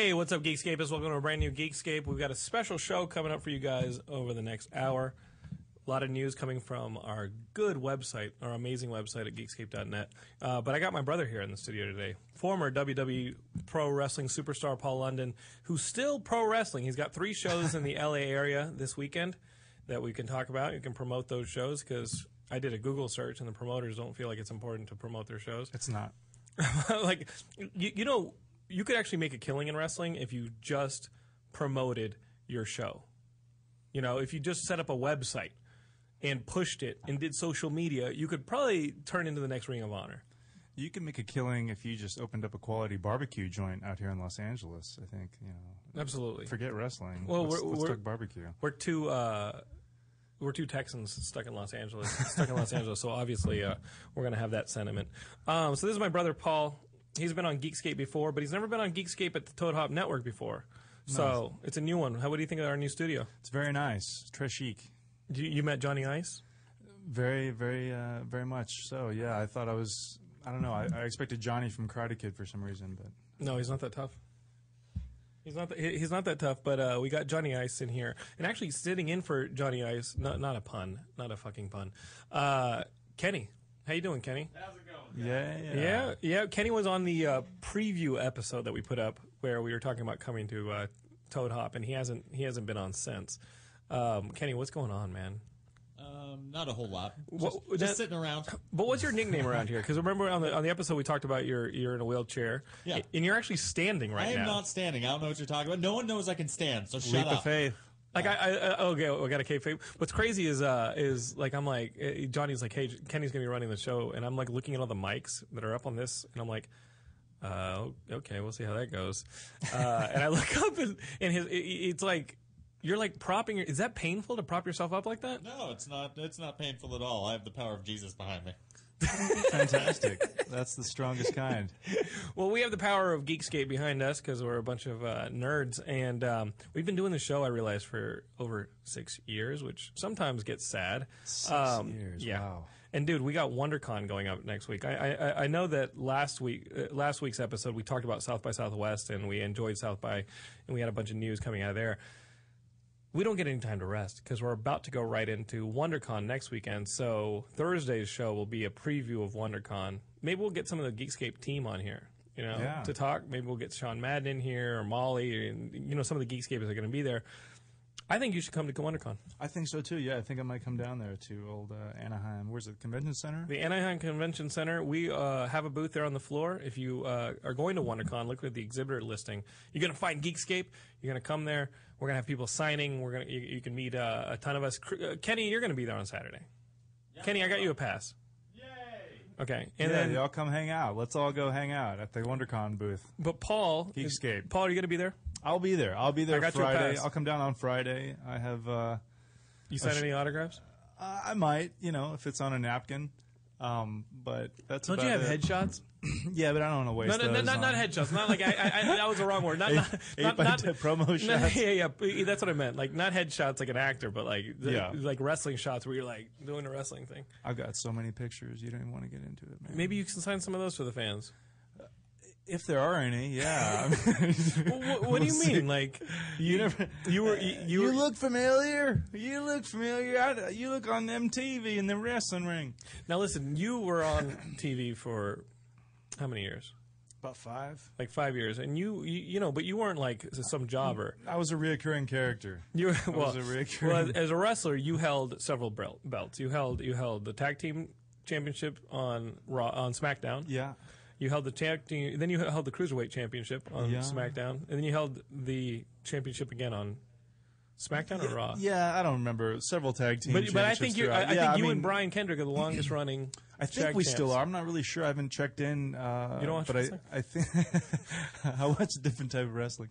Hey, what's up, Geekscape? Geekscapists? Welcome to a brand new Geekscape. We've got a special show coming up for you guys over the next hour. A lot of news coming from our good website, our amazing website at geekscape.net. Uh, but I got my brother here in the studio today, former WWE Pro Wrestling superstar Paul London, who's still pro wrestling. He's got three shows in the LA area this weekend that we can talk about. You can promote those shows because I did a Google search and the promoters don't feel like it's important to promote their shows. It's not. like you, you know you could actually make a killing in wrestling if you just promoted your show you know if you just set up a website and pushed it and did social media you could probably turn into the next ring of honor You can make a killing if you just opened up a quality barbecue joint out here in Los Angeles. I think you know. absolutely Forget wrestling. Well, let's, we're- let's we're- talk barbecue. we're two uh we're two Texans stuck in Los Angeles, stuck in Los Angeles. So obviously, uh, we're gonna have that sentiment. Um, so this is my brother Paul. He's been on Geekscape before, but he's never been on Geekscape at the Toad Hop Network before. So it's a new one. How? What do you think of our new studio? It's very nice. It's très chic. You, you met Johnny Ice? Very, very, uh, very much so. Yeah, I thought I was. I don't know. I, I expected Johnny from Karate Kid for some reason, but No, he's not that tough. He's not. That, he's not that tough. But uh, we got Johnny Ice in here, and actually sitting in for Johnny Ice. Not not a pun. Not a fucking pun. Uh, Kenny, how you doing, Kenny? Yeah, yeah, Yeah, yeah. Kenny was on the uh, preview episode that we put up where we were talking about coming to uh, Toad Hop, and he hasn't he hasn't been on since. Um, Kenny, what's going on, man? Um, not a whole lot. Just, What- just that- sitting around. But what's your nickname around here? Because remember on the on the episode we talked about you're you're in a wheelchair, Yeah. and you're actually standing right now. I am now. not standing. I don't know what you're talking about. No one knows I can stand, so shut Leap up. of faith. Like I, I, I okay, I got a kayfabe. What's crazy is, uh, is like I'm like uh, Johnny's like, hey, Kenny's gonna be running the show, and I'm like looking at all the mics that are up on this, and I'm like, uh, okay, we'll see how that goes. Uh, and I look up, and, and his, it, it's like you're like propping. Your, is that painful to prop yourself up like that? No, it's not. It's not painful at all. I have the power of Jesus behind me. Fantastic. That's the strongest kind. Well, we have the power of Geekscape behind us because we're a bunch of uh, nerds, and um, we've been doing the show. I realize for over six years, which sometimes gets sad. Six Um, years. Yeah. Wow. And dude, we got WonderCon going up next week. I I, I know that last week, uh, last week's episode, we talked about South by Southwest, and we enjoyed South by, and we had a bunch of news coming out of there. We don't get any time to rest because we're about to go right into WonderCon next weekend. So Thursday's show will be a preview of WonderCon. Maybe we'll get some of the Geekscape team on here, you know, Yeah. to talk. Maybe we'll get Sean Madden in here or Molly, and you know, some of the Geekscapers are going to be there. I think you should come to WonderCon. I think so too. Yeah, I think I might come down there to old uh, Anaheim. Where's it? Convention Center. The Anaheim Convention Center. We uh, have a booth there on the floor. If you uh, are going to WonderCon, look at the exhibitor listing. You're going to find Geekscape. You're going to come there. We're going to have people signing. We're going to you, you can meet uh, a ton of us. Uh, Kenny, you're going to be there on Saturday. Kenny, I got you a pass. Yay! Okay, and yeah, then y'all come hang out. Let's all go hang out at the WonderCon booth. but Paul, is- Geekscape. Paul, are you going to be there? I'll be there. I'll be there I got you a Friday. pass. I'll come down on Friday. I have. Uh, You sign any autographs? uh, I might, you know, if it's on a napkin. Um, but that's Don't about you have it. headshots? Yeah, but I don't want to waste No, no, no, those not, not headshots. Not like I, I, I, that was the wrong word. Not, Eight- not, eight not, by not ten promo shots. yeah, yeah, that's what I meant. Like not headshots like an actor, but like the, Yeah. like wrestling shots where you're like doing a wrestling thing. I've got so many pictures. You don't even want to get into it, man. Maybe you can sign some of those for the fans. If there are any, yeah. Well, what, what do you mean? Like you, never- you were you, you You were look familiar. You look familiar. I, you look on MTV in the wrestling ring. now listen. You were on TV for how many years? About five. Like five years, and you, you you know, but you weren't like some jobber. I was a reoccurring character. You well, was a reoccurring- well, as, a wrestler, you held several bel- belts. You held you held the tag team championship on Raw on SmackDown. Yeah. You held the tag team, then you held the cruiserweight championship on Yeah. SmackDown, and then you held the championship again on SmackDown or Raw. Yeah, I don't remember several tag team. But, but I think you, I, I think Yeah, you mean, and Brian Kendrick are the longest running. I think we champs. still are. I'm not really sure. I haven't checked in. Uh, You don't watch but wrestling? I, I think I watch a different type of wrestling.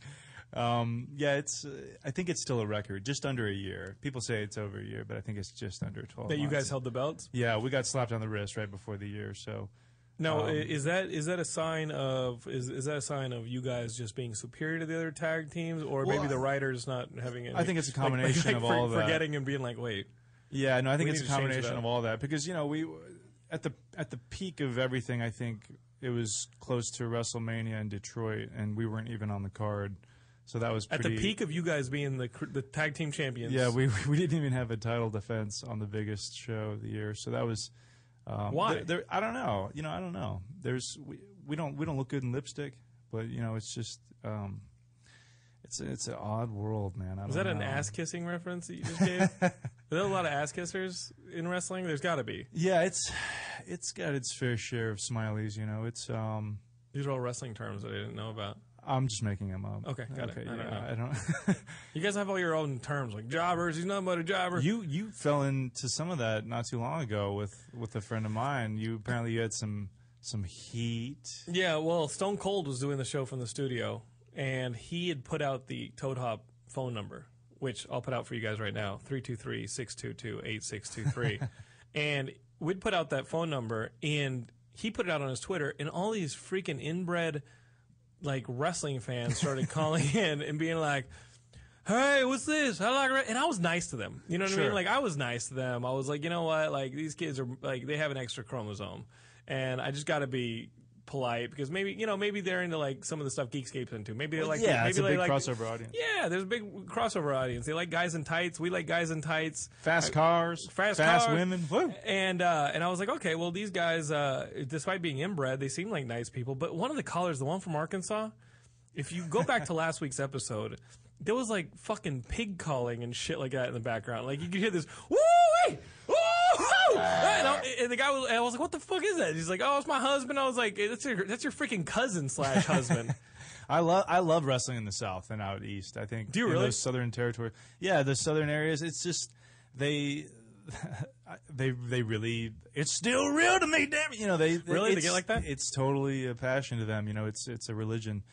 Um, yeah, it's. Uh, I think it's still a record, just under a year. People say it's over a year, but I think it's just under 12. That you guys held the belts. Yeah, we got slapped on the wrist right before the year. So No, Um, is that is that a sign of is is that a sign of you guys just being superior to the other tag teams, or Well, maybe the writers not having it? I think it's a like- like- combination like of for- all that. forgetting and being like, wait, Yeah, no, I think it's a combination of all that because you know we at the at the peak of everything. I think it was close to WrestleMania in Detroit, and we weren't even on the card. So that was at the peak of you guys being the the tag team champions. Yeah, we we didn't even have a title defense on the biggest show of the year. So that was um, Why? there- there- I don't know. You know, I don't know. There's we, we don't we don't look good in lipstick, but you know, it's just um, it's it's an odd world, man. I don't that an ass kissing reference that you just gave? Are there a lot of ass kissers in wrestling? There's got to be. Yeah, it's it's got its fair share of smileys. You know, it's um. These are all wrestling terms that I didn't know about. I'm just making them up. Okay, got it. okay, I don't yeah, know. I don't. You guys have all your own terms like jobbers. He's nothing but a jobber. you you fell into some of that not too long ago with with a friend of mine. You apparently you had some some heat. Yeah, well, Stone Cold was doing the show from the studio, and he had put out the Toad Hop phone number, which I'll put out for you guys right now 323 622 8623. And we'd put out that phone number, and he put it out on his Twitter, and all these freaking inbred, like, wrestling fans started calling in and being like, Hey, what's this? I like, re-" and I was nice to them. You know what I mean? Like I was nice to them. I was like, you know what? Like these kids are like they have an extra chromosome, and I just got to be polite because maybe you know maybe they're into like some of the stuff Geekscape's into. Maybe they like yeah, maybe it's a they big like, crossover audience. Yeah, there's a big crossover audience. They like guys in tights. We like guys in tights. Fast cars, Fast, fast cars. women. Woo. And uh, and I was like, okay, well these guys, uh, despite being inbred, they seem like nice people. But one of the callers, the one from Arkansas, if you go back to last week's episode, there was like fucking pig calling and shit like that in the background. Like you could hear this woo. Uh, and, I- and the guy was, and I was like, "What the fuck is that?" He's like, "Oh, it's my husband." I was like, "That's your that's your freaking cousin slash husband." I love I love wrestling in the South and out east. I think. Do you in really? Those southern territory. Yeah, the southern areas. It's just they. They they really it's still real to me, damn it. You know they Really? They get like that? It's totally a passion to them. You know, it's it's a religion.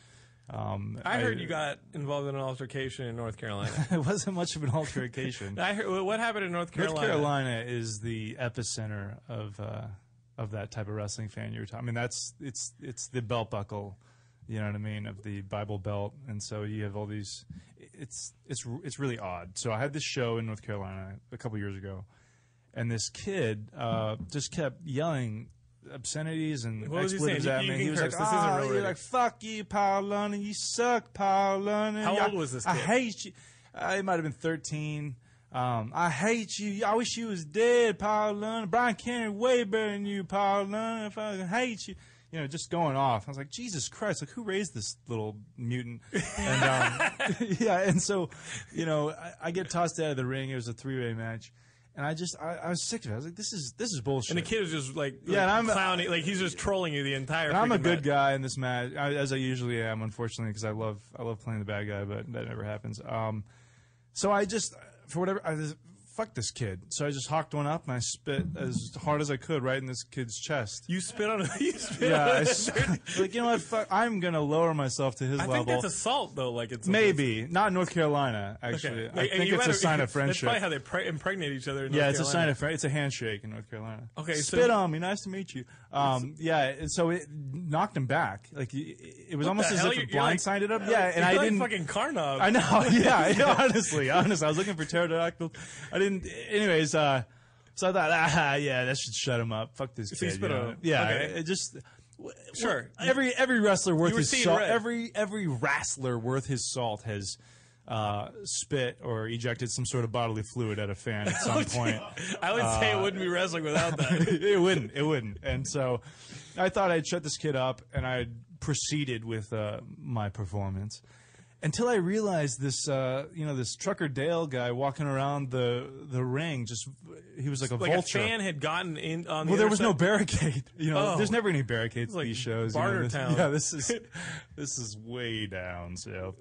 Um, I heard you got involved in an altercation in North Carolina. it wasn't much of an altercation. I heard what happened in North Carolina. North Carolina is the epicenter of uh, of that type of wrestling fan you're talking. I mean, that's it's it's the belt buckle, you know what I mean, of the Bible Belt, and so you have all these. It's it's it's really odd. So I had this show in North Carolina a couple years ago, and this kid uh, just kept yelling obscenities and What was he expletives saying? at You- you me. can He was curse. like, This isn't "Ah," real you're radio." like, "Fuck you, Paul London. You suck, Paul London. How I- old was this I kid? hate you. Uh, he might have been 13. Um, I hate you. I wish you was dead, Paul London. Brian Kendrick way better than you, Paul London. I fucking hate you. you know, just going off. I was like, Jesus Christ, like who raised this little mutant? And um, yeah, and so, you know, I, I get tossed out of the ring. It was a three way match, and I just I, I was sick of it. I was like, this is this is bullshit. And the kid is just like, Yeah, like and I'm- clowning, like he's just trolling you the entire. I'm a good match. guy in this match, as I usually am, unfortunately, because I love I love playing the bad guy, but that never happens. Um, so I just, for whatever, I just, fuck this kid. So I just hawked one up and I spit as hard as I could right in this kid's chest. You spit on. You spit Yeah, on I like you know what? Fuck, I'm gonna lower myself to his I level. think that's assault though. Like it's Maybe not North Carolina. Actually, Okay. I Like, think you it's a sign of That's friendship. probably how they pre- impregnate each other. In Yeah, North it's a sign Carolina. of friend. It's a handshake in North Carolina. Okay, so- spit on me. Nice to meet you. Um, yeah, and so it knocked him back. Like it it was almost the as hell? if it You're like- blindsided him. Yeah, and You're I like didn't. fucking Karnov. I know. Yeah, yeah, honestly, honestly, I was looking for pterodactyl. I didn't. Anyways, uh, so I thought, ah, yeah, that should shut him up. Fuck this kid. you know? Yeah, Okay. it just. Sure. Every every wrestler worth his salt. red. Every every wrestler worth his salt has. Uh, spit or ejected some sort of bodily fluid at a fan at some point. I would say Uh, it wouldn't be wrestling without that. it wouldn't. It wouldn't. And so I thought I'd shut this kid up and I'd proceeded with uh, my performance. Until I realized this, uh, you know, this Trucker Dale guy walking around the the ring, just he was like a like vulture. a fan had gotten in on. The well, there was no barricade. You know, Oh. there's never any barricades like these shows. you know, this- Town. Yeah, this is this is way down. So,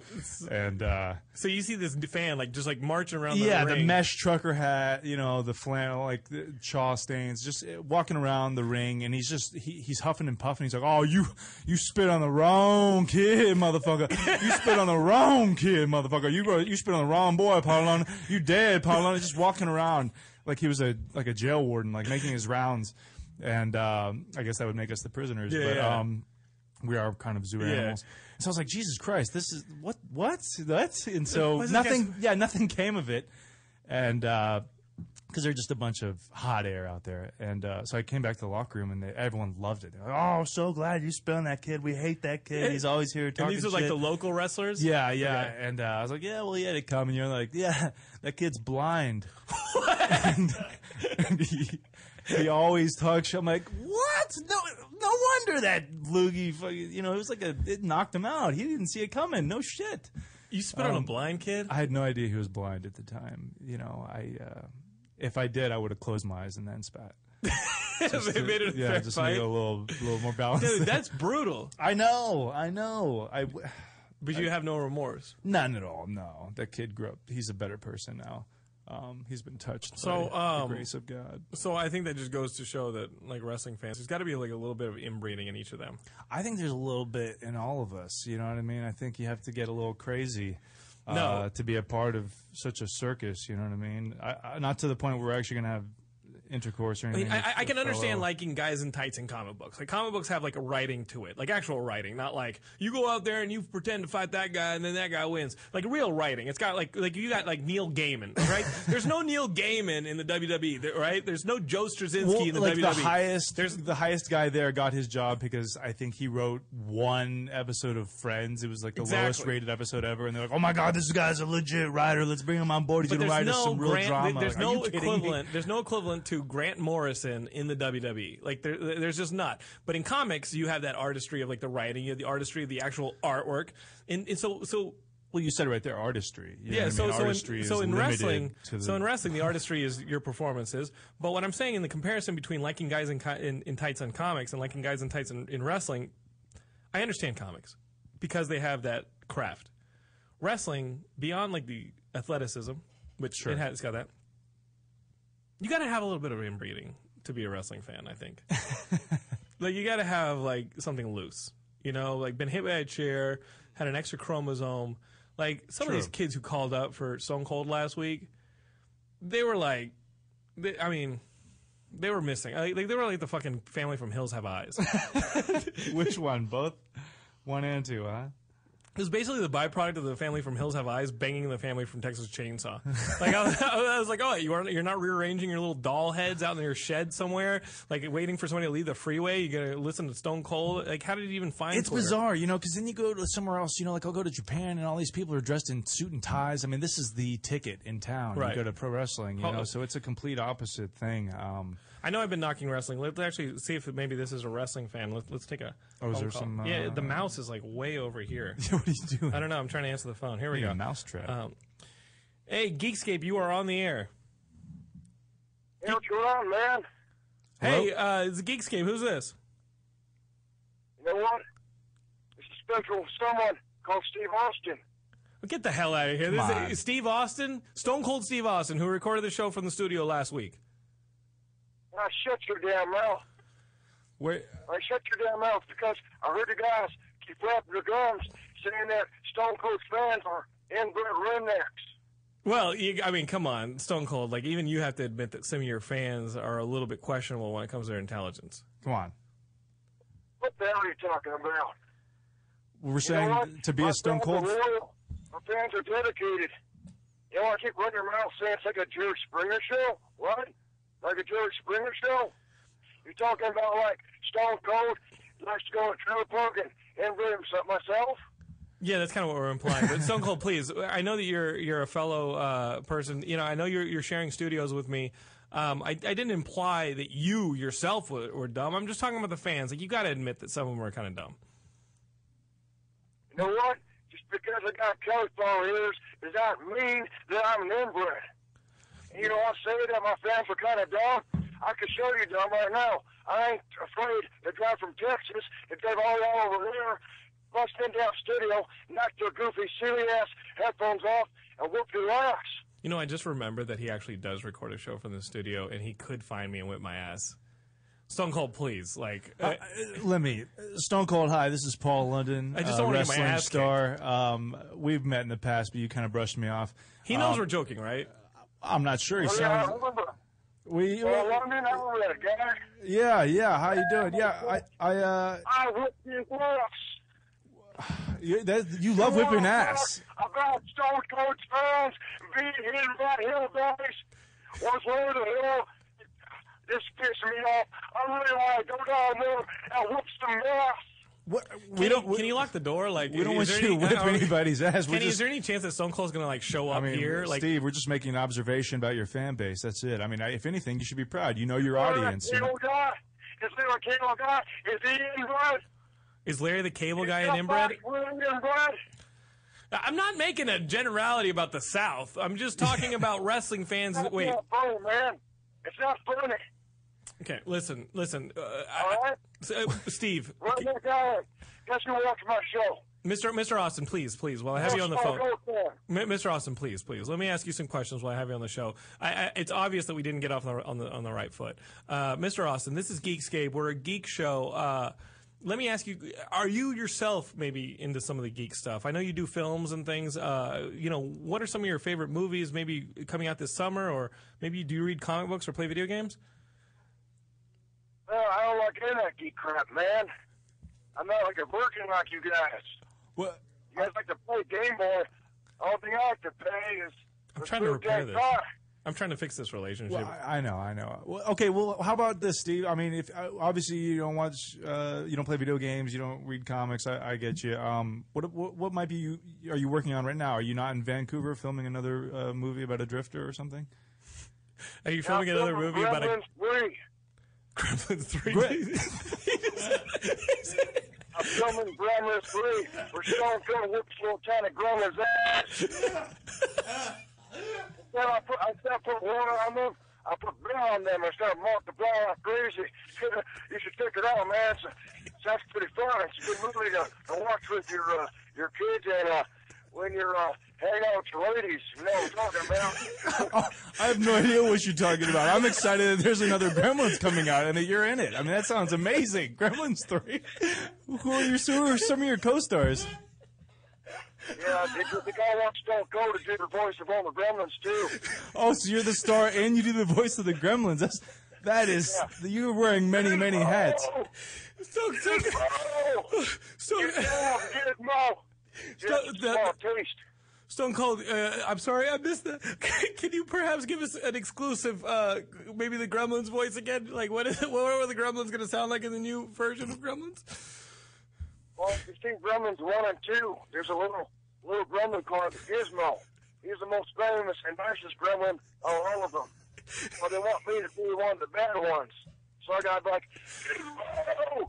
and uh, So you see this fan like just like marching around. yeah, the, the ring. mesh trucker hat, you know, the flannel, like the chaw stains, just uh, walking around the ring, and he's just he, he's huffing and puffing. He's like, "Oh, you you spit on the wrong kid, motherfucker! You spit on the wrong kid, motherfucker! You you spit on the wrong boy, Paulon. You dead, Paulon!" Just walking around like he was a like a jail warden, like making his rounds, and um, I guess that would make us the prisoners, Yeah, but yeah. um, we are kind of zoo Yeah. animals. So I was like, Jesus Christ, this is what what what? And so nothing, guy's- yeah, nothing came of it, and because they're just a bunch of hot air out there, and uh, so I came back to the locker room, and they, everyone loved it. They're like, oh, so glad you spit that kid. We hate that kid. He's always here talking And these are like shit." the local wrestlers. Yeah, yeah. Okay. And uh, I was like, yeah, well, he had it coming. You're like, yeah, that kid's blind. and, and he, he always talks. I'm like, what? No, no wonder that loogie, fucking, you know, it was like a, it knocked him out. He didn't see it coming. No shit. You spit on a Um, blind kid. I had no idea he was blind at the time. You know, I, uh, if I did, I would have closed my eyes and then spat. they made it yeah, just fight. make it a little, little more balanced. Dude, that's brutal. I know, I know. I. But you have no remorse. None at all. No, that kid grew up. He's a better person now. Um, he's been touched So, by um, the grace of God. So I think that just goes to show that like wrestling fans, there's got to be like a little bit of inbreeding in each of them. I think there's a little bit in all of us. You know what I mean? I think you have to get a little crazy. Uh, No. to be a part of such a circus, you know what I mean? I, I, not to the point where we're actually going to have intercourse or I anything. mean, I, I can understand fellow- liking guys in tights in comic books. Like comic books have like a writing to it, like actual writing, not like you go out there and you pretend to fight that guy and then that guy wins. Like real writing. It's got like like you got like Neil Gaiman, right? There's no Neil Gaiman in the WWE, right? There's no Joe Straczynski Well, in the like WWE. the highest, There's the highest guy there got his job because I think he wrote one episode of Friends. It was like the Exactly. lowest rated episode ever, and they're like, "Oh my god, this guy's a legit writer. Let's bring him on board. He's but gonna write us some real Grant, drama." There's Like, no equivalent. There's no equivalent to Grant Morrison in the WWE. Like there, there's just not. But in comics, you have that artistry of like the writing, you have the artistry of the actual artwork, and, and so so Well, you said it right there, artistry. You know yeah, what I so mean? so artistry in, so in wrestling, the- so in wrestling, the artistry is your performances. But what I'm saying in the comparison between liking guys in, in, in tights on comics and liking guys in tights in, in wrestling, I understand comics because they have that craft. Wrestling beyond like the athleticism, which it has it's got that. You got to have a little bit of inbreeding to be a wrestling fan. I think. like you got to have like something loose. You know, like been hit by a chair, had an extra chromosome. Like some of these kids who called up for Stone Cold last week, they were like, they, I mean, they were missing. Like, they were like the fucking family from Hills Have Eyes. Which one? Both? One and two, huh? It was basically the byproduct of the family from Hills Have Eyes banging the family from Texas Chainsaw. Like I was, I was like, oh, you aren't, you're not rearranging your little doll heads out in your shed somewhere, like waiting for somebody to leave the freeway. You gotta listen to Stone Cold. Like, how did you even find? It's Twitter? bizarre, you know, because then you go to somewhere else, you know, like I'll go to Japan and all these people are dressed in suit and ties. I mean, this is the ticket in town. Right. You go to pro wrestling, you know, so it's a complete opposite thing. Um, I know I've been knocking wrestling. Let's actually see if maybe this is a wrestling fan. Let's, let's take a. Oh, is phone there call. some, uh, yeah, the mouse is like way over here. what are you doing? I don't know. I'm trying to answer the phone. Here we Yeah, go. mousetrap. Um, hey, Geekscape, you are on the air. Hey, what's going on, man? Hey, uh, it's Geekscape. Who's this? You know what? This is special someone called Steve Austin. Well, Get the hell out of here. This on. is Steve Austin, Stone Cold Steve Austin, who recorded the show from the studio last week. And I shut your damn mouth. Where? I shut your damn mouth because I heard the guys keep flapping their gums saying that Stone Cold fans are inbred rednecks. Well, you, I mean, come on, Stone Cold. Like, even you have to admit that some of your fans are a little bit questionable when it comes to their intelligence. Come on. What the hell are you talking about? We're You saying to be My a Stone Cold. are loyal. My fans are dedicated. You know, I keep running your mouth saying it's like a Jerry Springer show. What? Like a Jerry Springer show? You're talking about like Stone Cold likes to go to trailer park and inbred himself myself? Yeah, that's kind of what we're implying. But Stone Cold, please, I know that you're you're a fellow uh, person. You know, I know you're you're sharing studios with me. Um, I, I didn't imply that you yourself were, were dumb. I'm just talking about the fans. Like, you got to admit that some of them are kind of dumb. You know what? Just because I got cauliflower ears does not mean that I'm an inbred. You know, I say that my fans are kind of dumb. I can show you dumb right now. I ain't afraid to drive from Texas and drive all the way over there, bust into that studio, knock your goofy, silly ass headphones off, and whoop your ass. You know, I just remembered that he actually does record a show from the studio, and he could find me and whip my ass. Stone Cold, please, like, uh, Let me. Stone Cold, hi. This is Paul London. I just uh, don't wanna get my wrestling ass star. Um, we've met in the past, but you kind of brushed me off. he knows Um, we're joking, right? I'm not sure. He yeah, I sounds. remember. We. Well, London, I remember that guy. Yeah, yeah. How you doing? Yeah, I, I, uh, I whipped his ass. you, that, you love whipping ass. About Stone Cold fans being hit by hillbillies. Once over the hill, this pissed me off. I really want to go down there and whoop some ass. What, we Can, don't. you, can you lock the door? Like, we don't want you to any- whip anybody's ass. We're Kenny, is there any chance that Stone Cold's gonna like show up I mean, here? Like, Steve, we're just making an observation about your fan base. That's it. I mean, if anything, you should be proud. You know your audience. you know- Cable guy. Is there a cable guy? Is he inbred? is Larry the Cable Guy Is an inbred? somebody really inbred? I'm not making a generality about the South. I'm just talking about wrestling fans. Wait, not man. It's not funny. Okay, listen, listen, uh, All I- uh, Steve, Run that guy. Guess who watched my show? Mr. Mr. Austin, please, please, while I have you on the phone. M- Mr. Austin, please, please, let me ask you some questions while I have you on the show. I, I, it's obvious that we didn't get off on the on the, on the right foot. Uh, Mr. Austin, this is Geekscape. We're a geek show. Uh, let me ask you: Are you yourself maybe into some of the geek stuff? I know you do films and things. Uh, you know, what are some of your favorite movies? Maybe coming out this summer, or maybe do you read comic books or play video games? No, I don't like any of that geek crap, man. I'm not like a virgin like you guys. What? You guys like to play Game Boy. All thing I like to pay is I'm trying to repair this. car. I'm trying to fix this relationship. Well, I, I know, I know. Well, okay, well, how about this, Steve? I mean, if uh, obviously you don't watch, uh, you don't play video games, you don't read comics. I, I get you. Um, what, what what might be you are you working on right now? Are you not in Vancouver filming another uh, movie about a drifter or something? Are you filming another I'm movie about a Gremlins 3. Gremlins three? I'm filming Gremlins 3. We're Stone Cold whoops little tiny gremlins ass. Then I put, I instead of put water on them, I put brown on them instead of multiplying like crazy. You should check it out, man. It's, it's actually pretty fun. It's a good movie to, to watch with your uh, your kids and uh, when you're uh, hanging out with ladies. You know what I'm talking about. I have no idea what you're talking about. I'm excited that there's another Gremlins coming out and that you're in it. I mean, that sounds amazing. Gremlins three. Who are your who are some of your co-stars? yeah, the, the guy wants Stone Cold to do the voice of all the gremlins, too. Oh, so you're the star and you do the voice of the Gremlins. That's that is you're wearing many many hats. Oh, So, so, oh, so, get down, get it, Mo. Just the-. Stone Cold, uh, I'm sorry, I missed that. Can you perhaps give us an exclusive, uh, maybe the Gremlins voice again? Like, what is what are the Gremlins going to sound like in the new version of Gremlins? Well, seen Gremlins 1 and 2, there's a little little gremlin called Gizmo. He's the most famous and nicest gremlin of all of them. But they want me to be one of the bad ones. So I got like, Gizmo!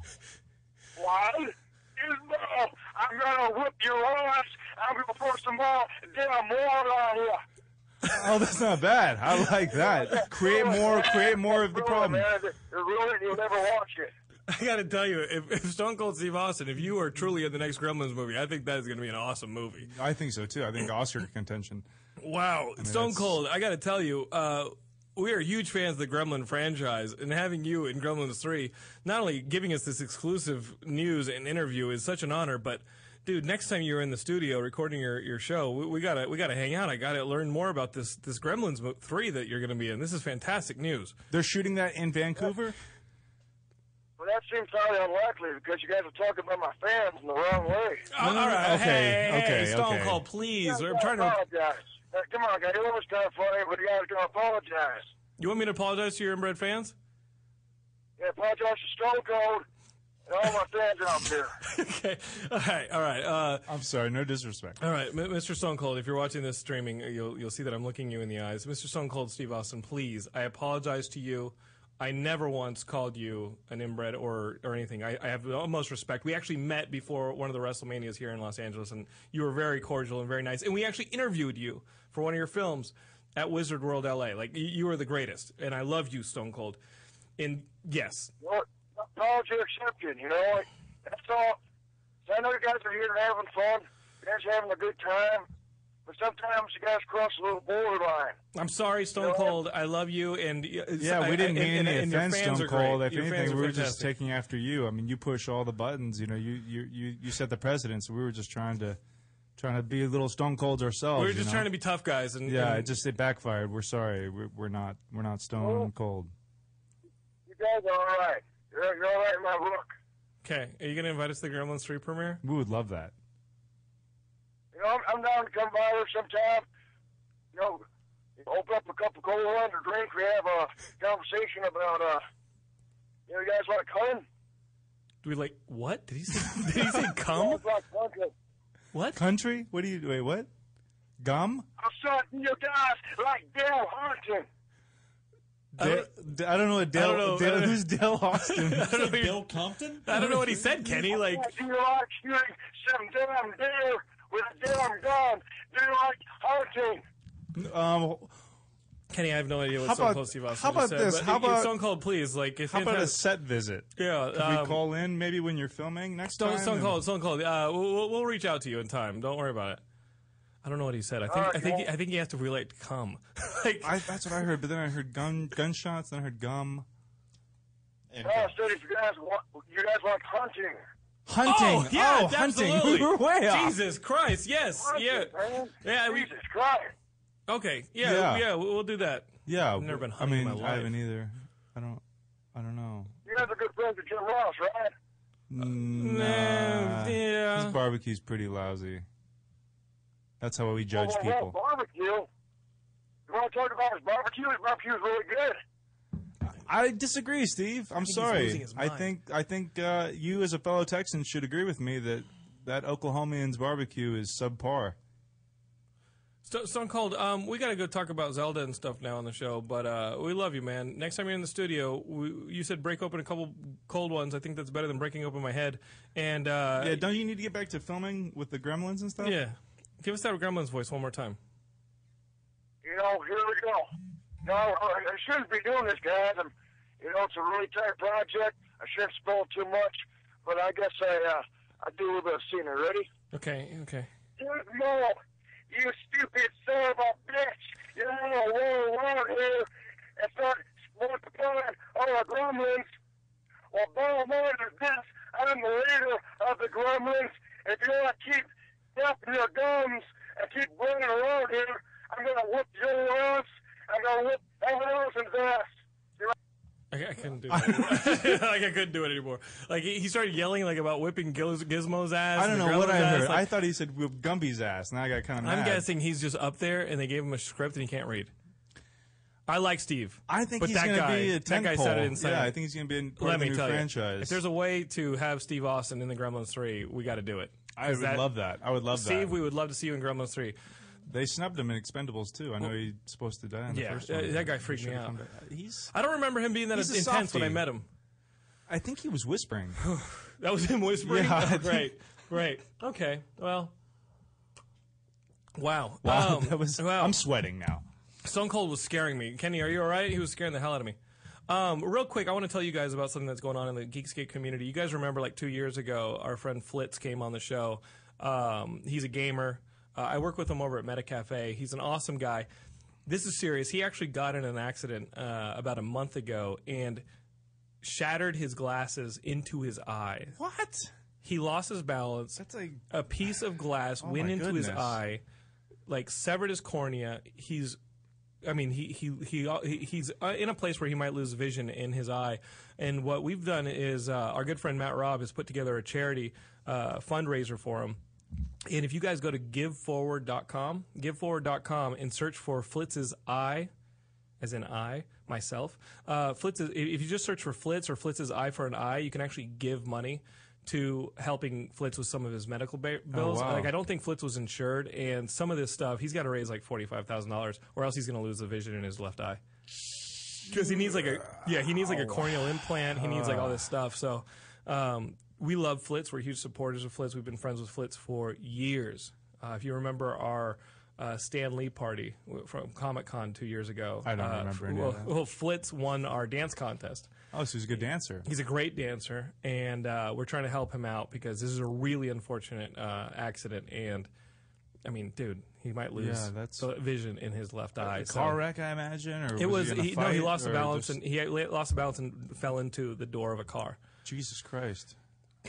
What? Gizmo! I'm gonna whip your ass! I'm gonna pour some more damn water on you! Oh, that's not bad. I like that. Create more. Create more of the problem. Man. It's ruined. You'll never watch it. I got to tell you, if, if Stone Cold Steve Austin, if you are truly in the next Gremlins movie, I think that is going to be an awesome movie. I think so too. I think Oscar contention. Wow, Stone that's- Cold, I got to tell you, uh, we are huge fans of the Gremlin franchise, and having you in Gremlins 3, not only giving us this exclusive news and interview is such an honor, but dude, next time you're in the studio recording your, your show, we, we gotta we gotta hang out. I gotta learn more about this this Gremlins 3 that you're gonna be in. This is fantastic news. They're shooting that in Vancouver. Well, that seems highly unlikely because you guys are talking about my fans in the wrong way. Oh, all right, okay, hey, hey, okay, Stone okay. Cold, please. You I'm trying to. apologize. Uh, come on, guys. You know it's kind of funny, but you guys gotta apologize. You want me to apologize to your inbred fans? Yeah, apologize to Stone Cold and all my fans out there. okay, all right, all right. Uh, I'm sorry. No disrespect. All right, M- Mr. Stone Cold, if you're watching this streaming, uh, you'll you'll see that I'm looking you in the eyes. Mr. Stone Cold Steve Austin, please, I apologize to you. I never once called you an inbred or or anything. I, I have the utmost respect. We actually met before one of the WrestleManias here in Los Angeles, and you were very cordial and very nice. And we actually interviewed you for one of your films at Wizard World LA. Like you, are the greatest, and I love you, Stone Cold. And yes, Well, apology accepted, you know? Like, that's all. I know you guys are here and having fun. You guys are having a good time. But sometimes you guys cross a little borderline. I'm sorry, Stone No. Cold. I love you, and Yeah, we didn't mean and, any and your offense, Stone. Cold. If Your anything, we were just taking after you. I mean, you push all the buttons. You know, you you you, you set the precedent. So we were just trying to trying to be a little Stone Colds ourselves. We were you just know? trying to be tough guys, and Yeah, and it just it backfired. We're sorry. We're, we're not we're not Stone Cold. You guys are all right. You're, you're all right in my book. Okay, are you going to invite us to the Gremlins 3 premiere? We would love that. You know, I'm, I'm down to come by there sometime. You know, open up a cup of cold one or drink. We have a conversation about, uh, you know, you guys like hunting? Do we like what? Did he say? Did he say come? You guys like hunting? What? Country? What do you wait? What? Gum? I'm saying your guys like Dale hunting. Da- D- I don't know what Dale. don't know. Dale I don't- who's Dale Austin? I don't know. Bill Compton? I don't know what he said, Kenny. Like, Do you like shooting some damn deer with a damn gun? Do you like hunting? um, Kenny, I have no idea what How Stone about- Cold Steve Austin how about said. this? But How if- if about- Stone Cold, please? Like, if how about a set visit? Yeah, Could um, we call in maybe when you're filming next Stone, time? Stone and- Cold, Stone Cold. Uh, we'll, we'll- we'll reach out to you in time. Don't worry about it. I don't know what he said. I think All right, I think. I think he has to relate to come. like, I, that's what I heard, but then I heard gun gunshots, then I heard gum. And No, I said if you guys want, you guys like hunting. Hunting. Oh yeah, oh, hunting. absolutely. We were way off. Jesus Christ, yes, yeah, man. yeah. We, Jesus Christ. Okay, yeah, Yeah. yeah. we'll, we'll do that. Yeah, I've never been I hunting in mean, my I life. haven't either. I don't. I don't know. You guys are good friends with Jim Ross, right? Nah, yeah. His barbecue's pretty lousy. That's how we judge well, well, people. Well, barbecue. You want to talk about his barbecue? His barbecue is really good. I disagree, Steve. I'm think he's sorry. his I mind. think I think uh, you, as a fellow Texan, should agree with me that that Oklahomian's barbecue is subpar. Sto- Stone Cold, um, we got to go talk about Zelda and stuff now on the show, but uh, we love you, man. Next time you're in the studio, we, you said break open a couple cold ones. I think that's better than breaking open my head. And uh, Yeah, don't you need to get back to filming with the Gremlins and stuff? yeah. give us that Gremlins voice one more time. You know, here we go. No, I, I shouldn't be doing this, guys. I'm, you know, it's a really tight project. I shouldn't spoil too much, but I guess I, uh, I do a little bit of scenery. Ready? Okay, okay. Good Mo, you stupid son of a bitch. You know, roll around here and start multiplying all the gremlins. Well, bottom line is this. I'm the leader of the gremlins. If you want to keep flapping your gums and keep running around here, I'm going to whoop your ass. I'm going to whoop everyone else's ass. I, I couldn't do it. like I couldn't do it anymore. Like he he started yelling like about whipping Giz- Gizmo's ass. I don't know what I ass, heard. like- I thought he said whip Gumby's ass. Now I got kind of mad. I'm guessing he's just up there and they gave him a script and he can't read. I like Steve. I think but he's that going to guy, be a that guy said it inside. Yeah, I think he's going to be in part Let of the me new tell franchise. you, if there's a way to have Steve Austin in the Gremlins three, we got to do it. I would love that. I would love Steve, that. we would love to see you in Gremlins three. They snubbed him in Expendables too. I know he's supposed to die in the Yeah, first one. that guy freaked me out. He's. I don't remember him being that He's a intense when I softie. met him. I think he was whispering. That was him whispering. Yeah, I Oh, think- great, great. Okay, well, wow, Wow, Um, that was. wow. I'm sweating now. Stone Cold was scaring me. Kenny, are you all right? He was scaring the hell out of me. Um, real quick, I want to tell you guys about something that's going on in the Geekscape community. You guys remember, like two years ago, our friend Flitz came on the show. Um, he's a gamer. Uh, I work with him over at MetaCafe. He's an awesome guy. This is serious. He actually got in an accident uh, about a month ago and shattered his glasses into his eye. What? He lost his balance. That's like a piece of glass Oh went into his eye, like severed his cornea. He's, I mean, he he he he- he's uh, in a place where he might lose vision in his eye. And what we've done is uh, our good friend Matt Robb has put together a charity uh, fundraiser for him. And if you guys go to giveforward.com, giveforward.com, and search for Flitz's eye, as in I, myself, uh, Flitz is, if you just search for Flitz or Flitz's eye for an eye, you can actually give money to helping Flitz with some of his medical ba- bills. wow. Like, I don't think Flitz was insured, and some of this stuff, he's got to raise like $45,000, or else he's going to lose the vision in his left eye. Because he needs like a yeah he needs like a corneal implant he needs like all this stuff so um, we love Flitz we're huge supporters of Flitz we've been friends with Flitz for years uh, if you remember our uh, Stan Lee party from Comic Con two years ago I don't uh, remember any well, of that. well Flitz won our dance contest Oh, so he's a good dancer. He's a great dancer, and uh, we're trying to help him out because this is a really unfortunate uh, accident. And I mean, dude, he might lose Yeah, that's- vision in his left eye. So- car wreck, I imagine, or it was, was, he, he, no, he lost the balance just- and he lost the balance and fell into the door of a car. Jesus Christ.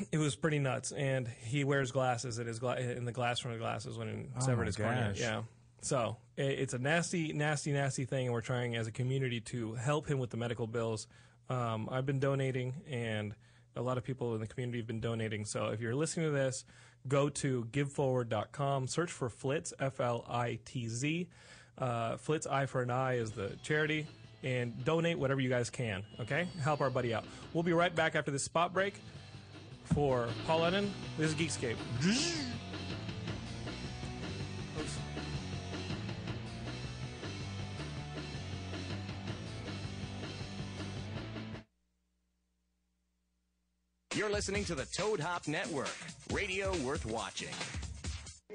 It was pretty nuts, and he wears glasses in his gla- in the glass from the glasses when he Oh severed his cornea. Yeah, so i it's a nasty, nasty, nasty thing, and we're trying as a community to help him with the medical bills. Um, I've been donating, and a lot of people in the community have been donating. So if you're listening to this, go to giveforward.com, search for Flitz, F L I T Z. Uh, Flitz Eye for an Eye is the charity, and donate whatever you guys can. Okay, help our buddy out. We'll be right back after this spot break. For Paul London, this is Geekscape. You're listening to the Toad Hop Network, radio worth watching.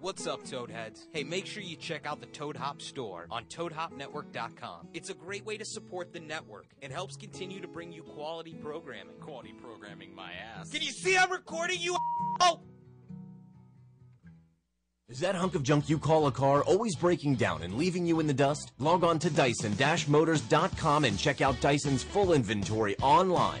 What's up, Toadheads? Hey, make sure you check out the Toad Hop store on ToadHopNetwork.com. It's a great way to support the network and helps continue to bring you quality programming. Quality programming, my ass. Can you see I'm recording you? Oh! Is that hunk of junk you call a car always breaking down and leaving you in the dust? Log on to Dyson-Motors.com and check out Dyson's full inventory online.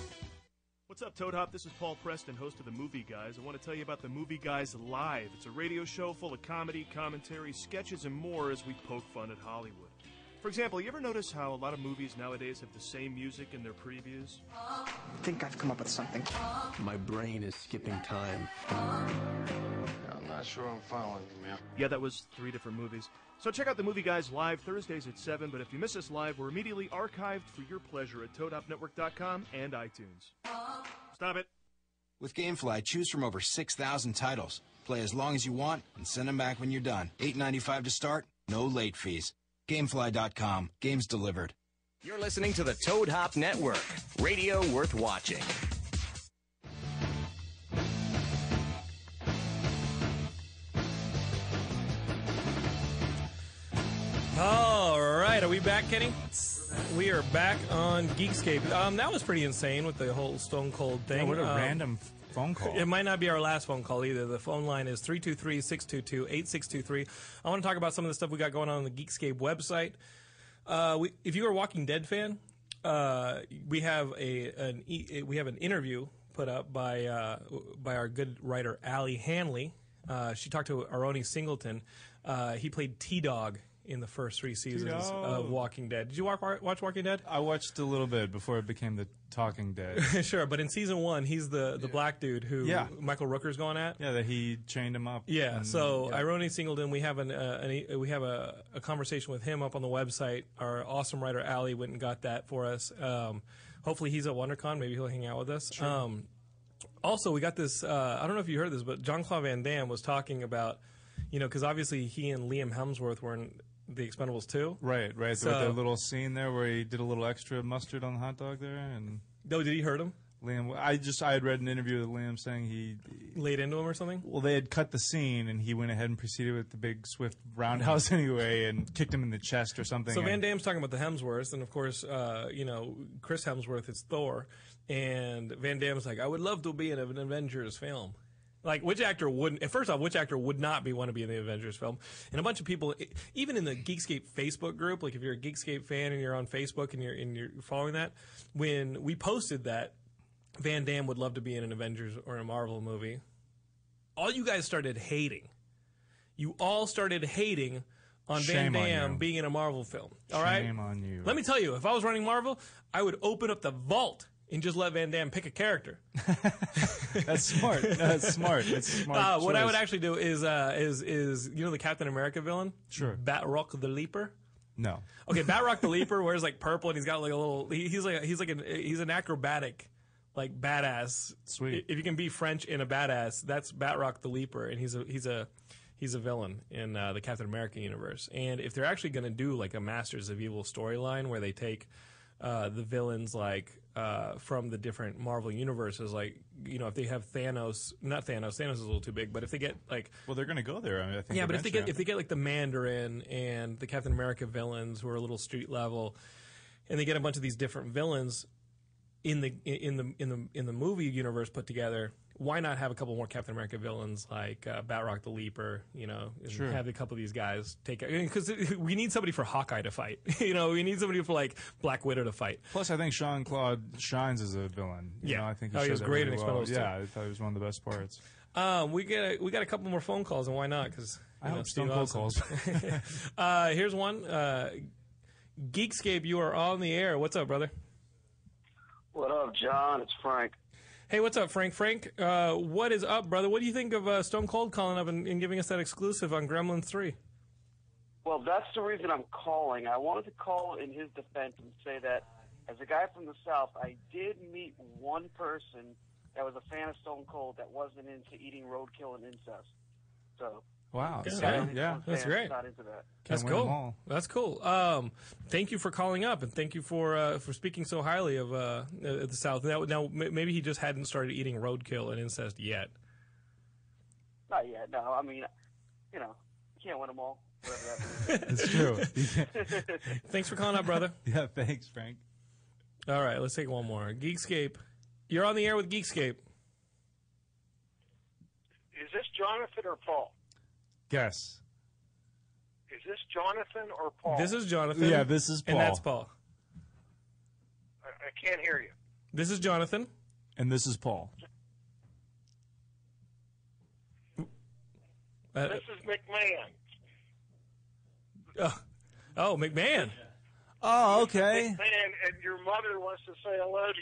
What's up, Toad Hop? This is Paul Preston, host of the Movie Guys. I want to tell you about the Movie Guys Live. It's a radio show full of comedy, commentary, sketches, and more as we poke fun at Hollywood. For example, you ever notice how a lot of movies nowadays have the same music in their previews? I think I've come up with something. My brain is skipping time. I'm not sure I'm following you, man. Yeah, that was three different movies. So check out the Movie Guys live Thursdays at 7, but if you miss us live, we're immediately archived for your pleasure at ToadHopNetwork.com and iTunes. Stop it. With GameFly, choose from over 6,000 titles. Play as long as you want and send them back when you're done. $8.95 to start, no late fees. Gamefly.com. Games delivered. You're listening to the Toad Hop Network, radio worth watching. All right, are we back, Kenny? We are back on Geekscape. Um, that was pretty insane with the whole Stone Cold thing. Yeah, what a Um, random phone call. It might not be our last phone call either. The phone line is 323-622-8623. I want to talk about some of the stuff we got going on on the Geekscape website. Uh, we, if you're a Walking Dead fan, uh, we have a an e- we have an interview put up by uh, by our good writer Allie Hanley. Uh, she talked to IronE Singleton. Uh, he played T Dog in the first three seasons of Walking Dead. Did you watch, watch Walking Dead? I watched a little bit before it became the Talking Dead. sure, but in season one, he's the, the black dude who Yeah. Michael Rooker's going at. yeah, that he chained him up. Yeah, and- so yeah. IronE Singleton, we have an, uh, an we have a, a conversation with him up on the website. Our awesome writer Ali went and got that for us. Um, hopefully, he's at WonderCon. Maybe he'll hang out with us. Um, also, we got this. Uh, I don't know if you heard this, but Jean-Claude Van Damme was talking about, you know, because obviously he and Liam Hemsworth were in the Expendables too. Right, right. So- with that little scene there where he did a little extra mustard on the hot dog there, and Oh, did he hurt him? Liam, I just I had read an interview with Liam saying he laid into him or something. Well, they had cut the scene, and he went ahead and proceeded with the big swift roundhouse anyway, and kicked him in the chest or something. So Van Damme's talking about the Hemsworths, and of course, uh, you know, Chris Hemsworth is Thor, and Van Damme's like, I would love to be in an Avengers film. Like, which actor wouldn't? First off, which actor would not be want to be in the Avengers film? And a bunch of people, even in the Geekscape Facebook group, like if you're a Geekscape fan and you're on Facebook and you're and you're following that, when we posted that Van Damme would love to be in an Avengers or a Marvel movie, all you guys started hating. You all started hating on Shame Van on Damme you. being in a Marvel film. All right, Shame on you. Let me tell you, if I was running Marvel, I would open up the vault and just let Van Damme pick a character. That's smart. That's smart. A smart. Uh, what I would actually do is uh, is is you know the Captain America villain, Sure. Batroc the Leaper. No. Okay, Batroc the Leaper wears like purple and he's got like a little. He, he's like he's like an he's an acrobatic, like badass. Sweet. If you can be French in a badass, that's Batroc the Leaper, and he's a he's a he's a villain in uh, the Captain America universe. And if they're actually going to do like a Masters of Evil storyline where they take uh, the villains like uh, from the different Marvel universes, like you know if they have Thanos, not Thanos, Thanos is a little too big, but if they get like Well, they're going to go there. I, mean, I think. yeah, but if they get if they get like the Mandarin and the Captain America villains who are a little street level, and they get a bunch of these different villains in the in the in the in the movie universe put together, why not have a couple more Captain America villains like uh, Batroc the Leaper? You know, and Sure. have a couple of these guys take because we need somebody for Hawkeye to fight. you know, we need somebody for like Black Widow to fight. Plus, I think Jean-Claude shines as a villain. You Yeah. know, I think Oh, he showed was great really in well. Expendables, too. Yeah, I thought he was one of the best parts. Um, we get a, we got a couple more phone calls, and why not? Because I hope Stone Cold calls. uh, here's one. Uh, Geekscape, you are on the air. What's up, brother? What up, John? It's Frank. Hey, what's up, Frank? Frank, uh, what is up, brother? What do you think of uh, Stone Cold calling up and, and giving us that exclusive on Gremlins 3? Well, that's the reason I'm calling. I wanted to call in his defense and say that as a guy from the South, I did meet one person that was a fan of Stone Cold that wasn't into eating roadkill and incest. So, Wow. Yeah, so, yeah, yeah. that's great. Into that. That's cool. That's cool. Um, thank you for calling up, and thank you for uh, for speaking so highly of uh, uh, the South. Now, now, maybe he just hadn't started eating roadkill and incest yet. Not yet. No, I mean, you know, you can't win them all. whatever that means. It's true. Thanks for calling up, brother. yeah, thanks, Frank. All right, let's take one more. Geekscape, you're on the air with Geekscape. Is this Jonathan or Paul? Guess. Is this Jonathan or Paul? This is Jonathan. Yeah, this is Paul. And that's Paul. I, I can't hear you. This is Jonathan. And this is Paul. Uh, This is McMahon. oh, oh, McMahon. Oh, okay. Man, and your mother wants to say hello to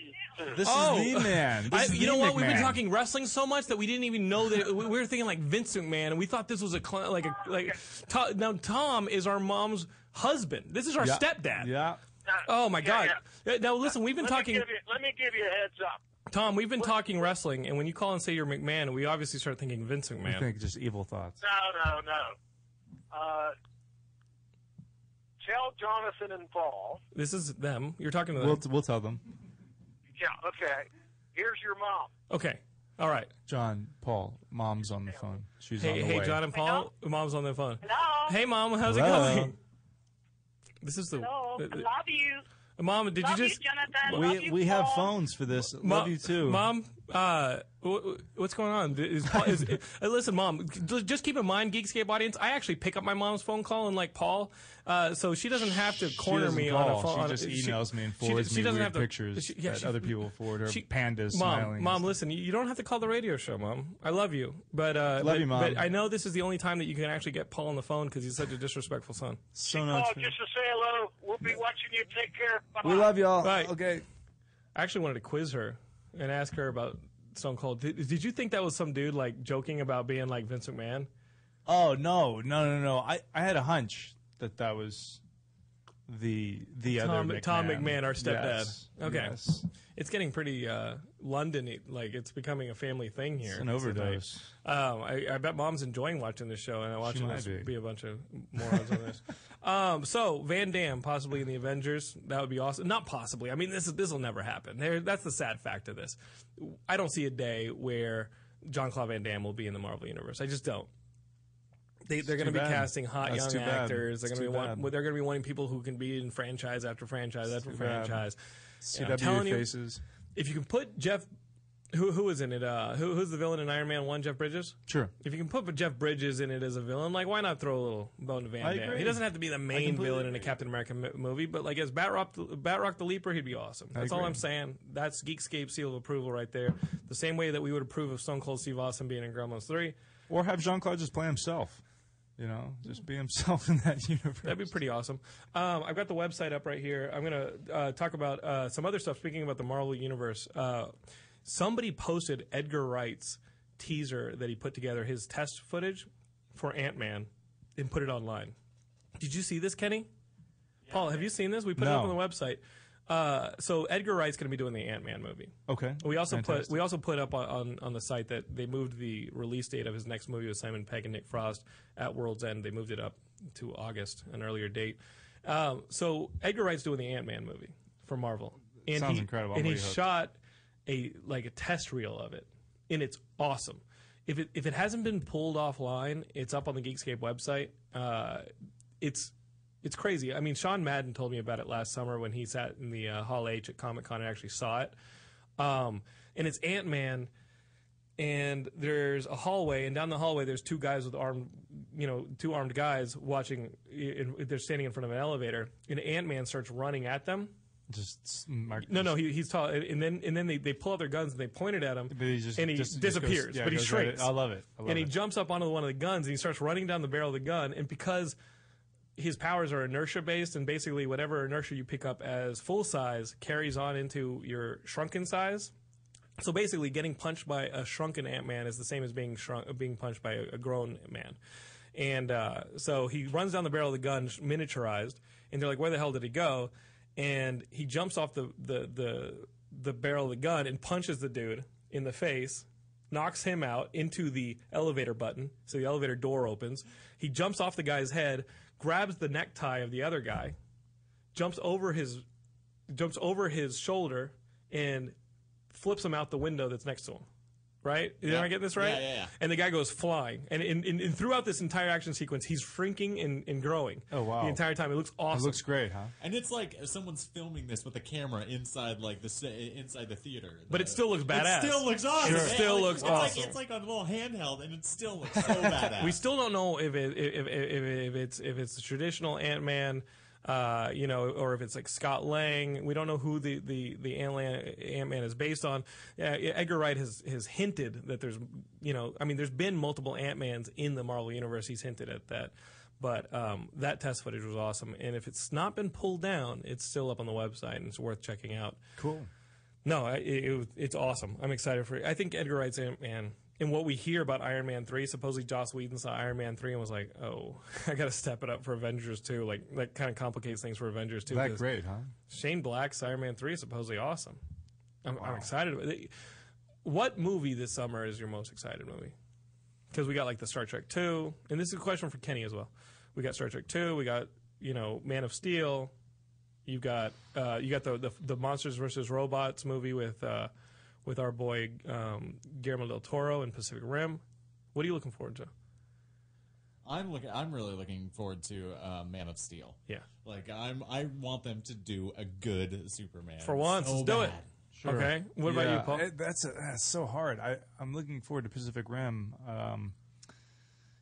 you. This Oh. is the man. This I, is you the know what? We've been talking wrestling so much that we didn't even know that we we were thinking like Vince McMahon, and we thought this was a cl- like a like. To, now Tom is our mom's husband. This is our Yeah. stepdad. Yeah. Oh my Yeah, God! Uh, Now listen, we've been let talking. Me you, let me give you a heads up. Tom, we've been talking wrestling, and when you call and say you're McMahon, we obviously start thinking Vince McMahon. I think just evil thoughts. No, no, no. Uh, tell Jonathan and Paul. This is them. You're talking to them. We'll we'll tell them. Yeah, okay. Here's your mom. okay. All right. John, Paul, mom's on the phone. She's on Hey, the hey, way. John and Paul. Mom's on the phone. Hello. Hey, mom. How's Hello. it going? This is the. Hello. the- I love you. Mom, did love you just? Jonathan. love We you, we have Paul. phones for this. Mo- Love you too. Mom, uh, wh- wh- what's going on? Is, is, uh, listen, Mom, just keep in mind, Geekscape audience, I actually pick up my mom's phone call and like Paul, uh, so she doesn't have to corner me call. on a phone. She on just emails me and forwards she me doesn't weird have to- pictures she- yeah, that she- other people forward her. she- pandas Mom, smiling. Mom, listen, you- you don't have to call the radio show, Mom. I love you, but uh, Love but, you, Mom. But I know this is the only time that you can actually get Paul on the phone because he's such a disrespectful son. So Oh, nice. just to say hello. We'll be watching you. Take care. Bye-bye. We love y'all. Right. Okay. I actually wanted to quiz her and ask her about Stone Cold. Did, did you think that was some dude like joking about being like Vince McMahon? Oh no, no, no, no! I, I had a hunch that that was the the Tom, other McMahon. Tom McMahon, our stepdad. Yes, Okay, yes. it's getting pretty uh, London. Like it's becoming a family thing here. It's an overdose. Um, I, I bet mom's enjoying watching this show and watching us be. be. a bunch of morons on this. Um, so Van Damme possibly in the Avengers. That would be awesome. Not possibly. I mean, this is this will never happen. There, that's the sad fact of this. I don't see a day where Jean-Claude Van Damme will be in the Marvel universe. I just don't. They, they're going to be bad. casting hot That's young actors. They're going to be want, they're going to be wanting people who can be in franchise after franchise after franchise. And I'm CW telling you, if you can put Jeff, who who is in it? Uh, who who's the villain in Iron Man One? Jeff Bridges. Sure. If you can put Jeff Bridges in it as a villain, like why not throw a little bone to Van Damme? He doesn't have to be the main villain in a. Captain America m- movie, but like as Batroc, the, Batroc the Leaper, he'd be awesome. That's all. I'm saying. That's Geekscape seal of approval right there. The same way that we would approve of Stone Cold Steve Austin being in Gremlins Three. Or have Jean Claude just play himself. You know, just be himself in that universe. That'd be pretty awesome. Um, I've got the website up right here. I'm going to uh, talk about uh, some other stuff. Speaking about the Marvel Universe, uh, somebody posted Edgar Wright's teaser that he put together, his test footage for Ant Man, and put it online. Did you see this, Kenny? Paul, have you seen this? We put it up No. on the website. Uh, so Edgar Wright's going to be doing the Ant Man movie. Okay. We also put we also put up on, on on the site that they moved the release date of his next movie with Simon Pegg and Nick Frost at World's End. They moved it up to August, an earlier date. Um, so Edgar Wright's doing the Ant Man movie for Marvel, and Sounds he, incredible. I'm And he hooked. shot a like a test reel of it, and it's awesome. If it if it hasn't been pulled offline, it's up on the Geekscape website. Uh, it's it's crazy. I mean, Sean Madden told me about it last summer when he sat in the uh, Hall H at Comic Con and actually saw it. Um, and it's Ant Man, and there's a hallway, and down the hallway there's two guys with armed, you know, two armed guys watching. In, they're standing in front of an elevator, and Ant Man starts running at them. Just mark- No, no, he, he's tall, and then and then they, they pull out their guns and they point it at him, But he just- and he just- disappears, goes- yeah, but he goes right I love it. I love and he jumps up onto one of the guns and he starts running down the barrel of the gun, and because his powers are inertia based, and basically whatever inertia you pick up as full size carries on into your shrunken size. So basically, getting punched by a shrunken Ant Man is the same as being shrunk, being punched by a, a grown man. And uh, so he runs down the barrel of the gun, miniaturized, and they're like, "Where the hell did he go?" And he jumps off the the the, the barrel of the gun and punches the dude in the face, knocks him out into the elevator button. So the elevator door opens. He jumps off the guy's head, grabs the necktie of the other guy, jumps over his jumps over his shoulder, and flips him out the window that's next to him. Right? Did Yeah. I get this right? Yeah, yeah, yeah. And the guy goes flying. And, in, in, in throughout this entire action sequence, he's shrinking and, and growing. Oh, wow. The entire time. It looks awesome. It looks great, huh? And it's like someone's filming this with a camera inside, like the inside the theater. But it still looks badass. It still looks awesome. It still Like, looks it's awesome. Like, it's like on a little handheld, and it still looks so badass. We still don't know if it if, if, if, if it's if it's the traditional Ant Man, uh, you know, or if it's like Scott Lang. We don't know who the the the Ant Man is based on. Uh, Edgar Wright has has hinted that there's you know, I mean, there's been multiple Ant Mans in the Marvel universe. He's hinted at that. But um, that test footage was awesome, and if it's not been pulled down, it's still up on the website, and it's worth checking out. Cool. No, it, it, it's awesome. I'm excited for it. I think Edgar Wright's Ant Man. And what we hear about Iron Man 3, supposedly Joss Whedon saw Iron Man 3 and was like, oh, I got to step it up for Avengers 2. Like, that kind of complicates things for Avengers 2. That great, huh? Shane Black's Iron Man 3 is supposedly awesome. I'm, I'm excited. About it. What movie this summer is your most excited movie? Because we got like the Star Trek two, and this is a question for Kenny as well. We got Star Trek two. We got you know Man of Steel. You got uh, you got the, the the Monsters versus Robots movie with uh, with our boy um, Guillermo del Toro and Pacific Rim. What are you looking forward to? I'm looking. I'm really looking forward to uh, Man of Steel. Yeah. like I'm. I want them to do a good Superman For once, so let's do it. Sure. Okay. What about you, Paul? it- that's a, that's so hard. I I'm looking forward to Pacific Rim. Um,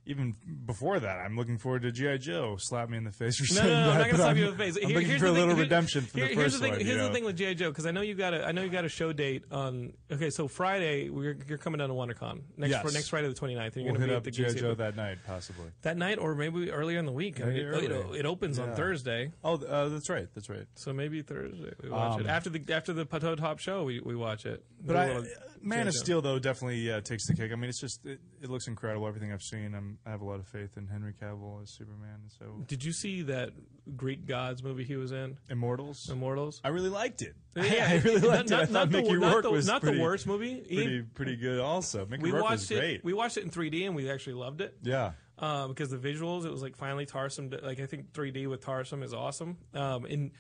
even before that, I'm looking forward to GI Joe. Slap me in the face for No, saying no, no, that. I'm not gonna slap I'm, you in the face. I'm looking here's for a thing- little here- redemption from here- the here's first the thing, one. Here's you the thing with GI Joe because I know you got a I know you got a show date on. Okay, so Friday we're, you're coming down to WonderCon next Yes. for next Friday the 29th. And you're We'll gonna hit be up at the GI Joe that night, possibly. that night or maybe earlier in the week. I mean, it, it opens on Thursday. Oh, uh, that's right. That's right. So maybe Thursday we watch it Um, after the after the Pato Top show. We, we watch it. But I, Man of Steel though definitely uh, takes the cake. I mean, it's just it, it looks incredible. Everything I've seen, I'm, I have a lot of faith in Henry Cavill as Superman. So Did you see that Greek Gods movie he was in? Immortals. Immortals. I really liked it. Yeah, I really liked not, it. I not thought the, Mickey not Rourke the, was not pretty, the worst movie. Pretty, pretty good. Also, Mickey we Rourke watched was it. great. We watched it in 3D and we actually loved it. Yeah. Uh, because the visuals, it was like finally Tarsem. Like I think 3D with Tarsem is awesome. Um, and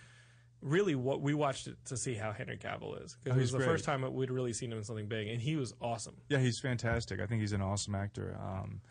really, what we watched it to see how Henry Cavill is Oh, because it was the great. first time we'd really seen him in something big, and he was awesome. Yeah, he's fantastic. I think he's an awesome actor. Um,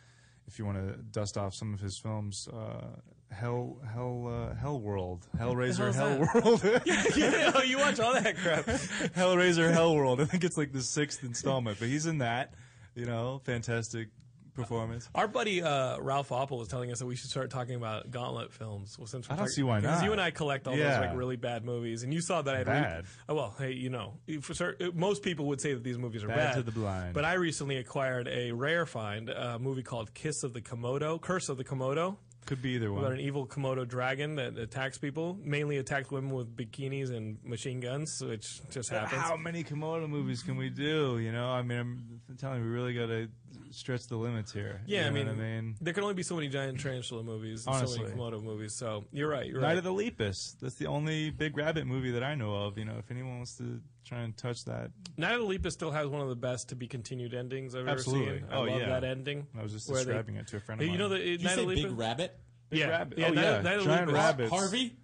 if you want to dust off some of his films, uh, Hell, Hell, uh, Hell World, Hellraiser, hell's Hell that? World. yeah, oh, you watch all that crap. Hellraiser, Hell World. I think it's like the sixth installment, but he's in that. You know, fantastic performance. Our buddy uh, Ralph Oppel was telling us that we should start talking about Gauntlet films. Well, since we're I don't talking- see why not. because you and I collect all Yeah. those like really bad movies, and you saw that I had Bad. oh, well, hey, you know, for certain, most people would say that these movies are Bad bad, to the blind. But I recently acquired a rare find, a movie called Kiss of the Komodo, Curse of the Komodo. Could be either one. About an evil Komodo dragon that attacks people, mainly attacks women with bikinis and machine guns, which just happens. How many Komodo movies can we do? You know, I mean, I'm telling you, we really got to stretch the limits here. Yeah, You I, mean, I mean, there can only be so many giant tarantula movies and so many Komodo movies. So you're right. You're Night right. of the Lepus. That's the only big rabbit movie that I know of. You know, if anyone wants to try and touch that, Night of the Lepus still has one of the best to be continued endings I've Absolutely. ever seen. I Oh, love yeah. that ending. I was just where they- describing it to a friend of You know mine. the Did you Night say of the Big Lepus? Rabbit? Yeah, rabbit. yeah. Oh, Night, yeah. Night of Giant Lepus. rabbits. Harvey?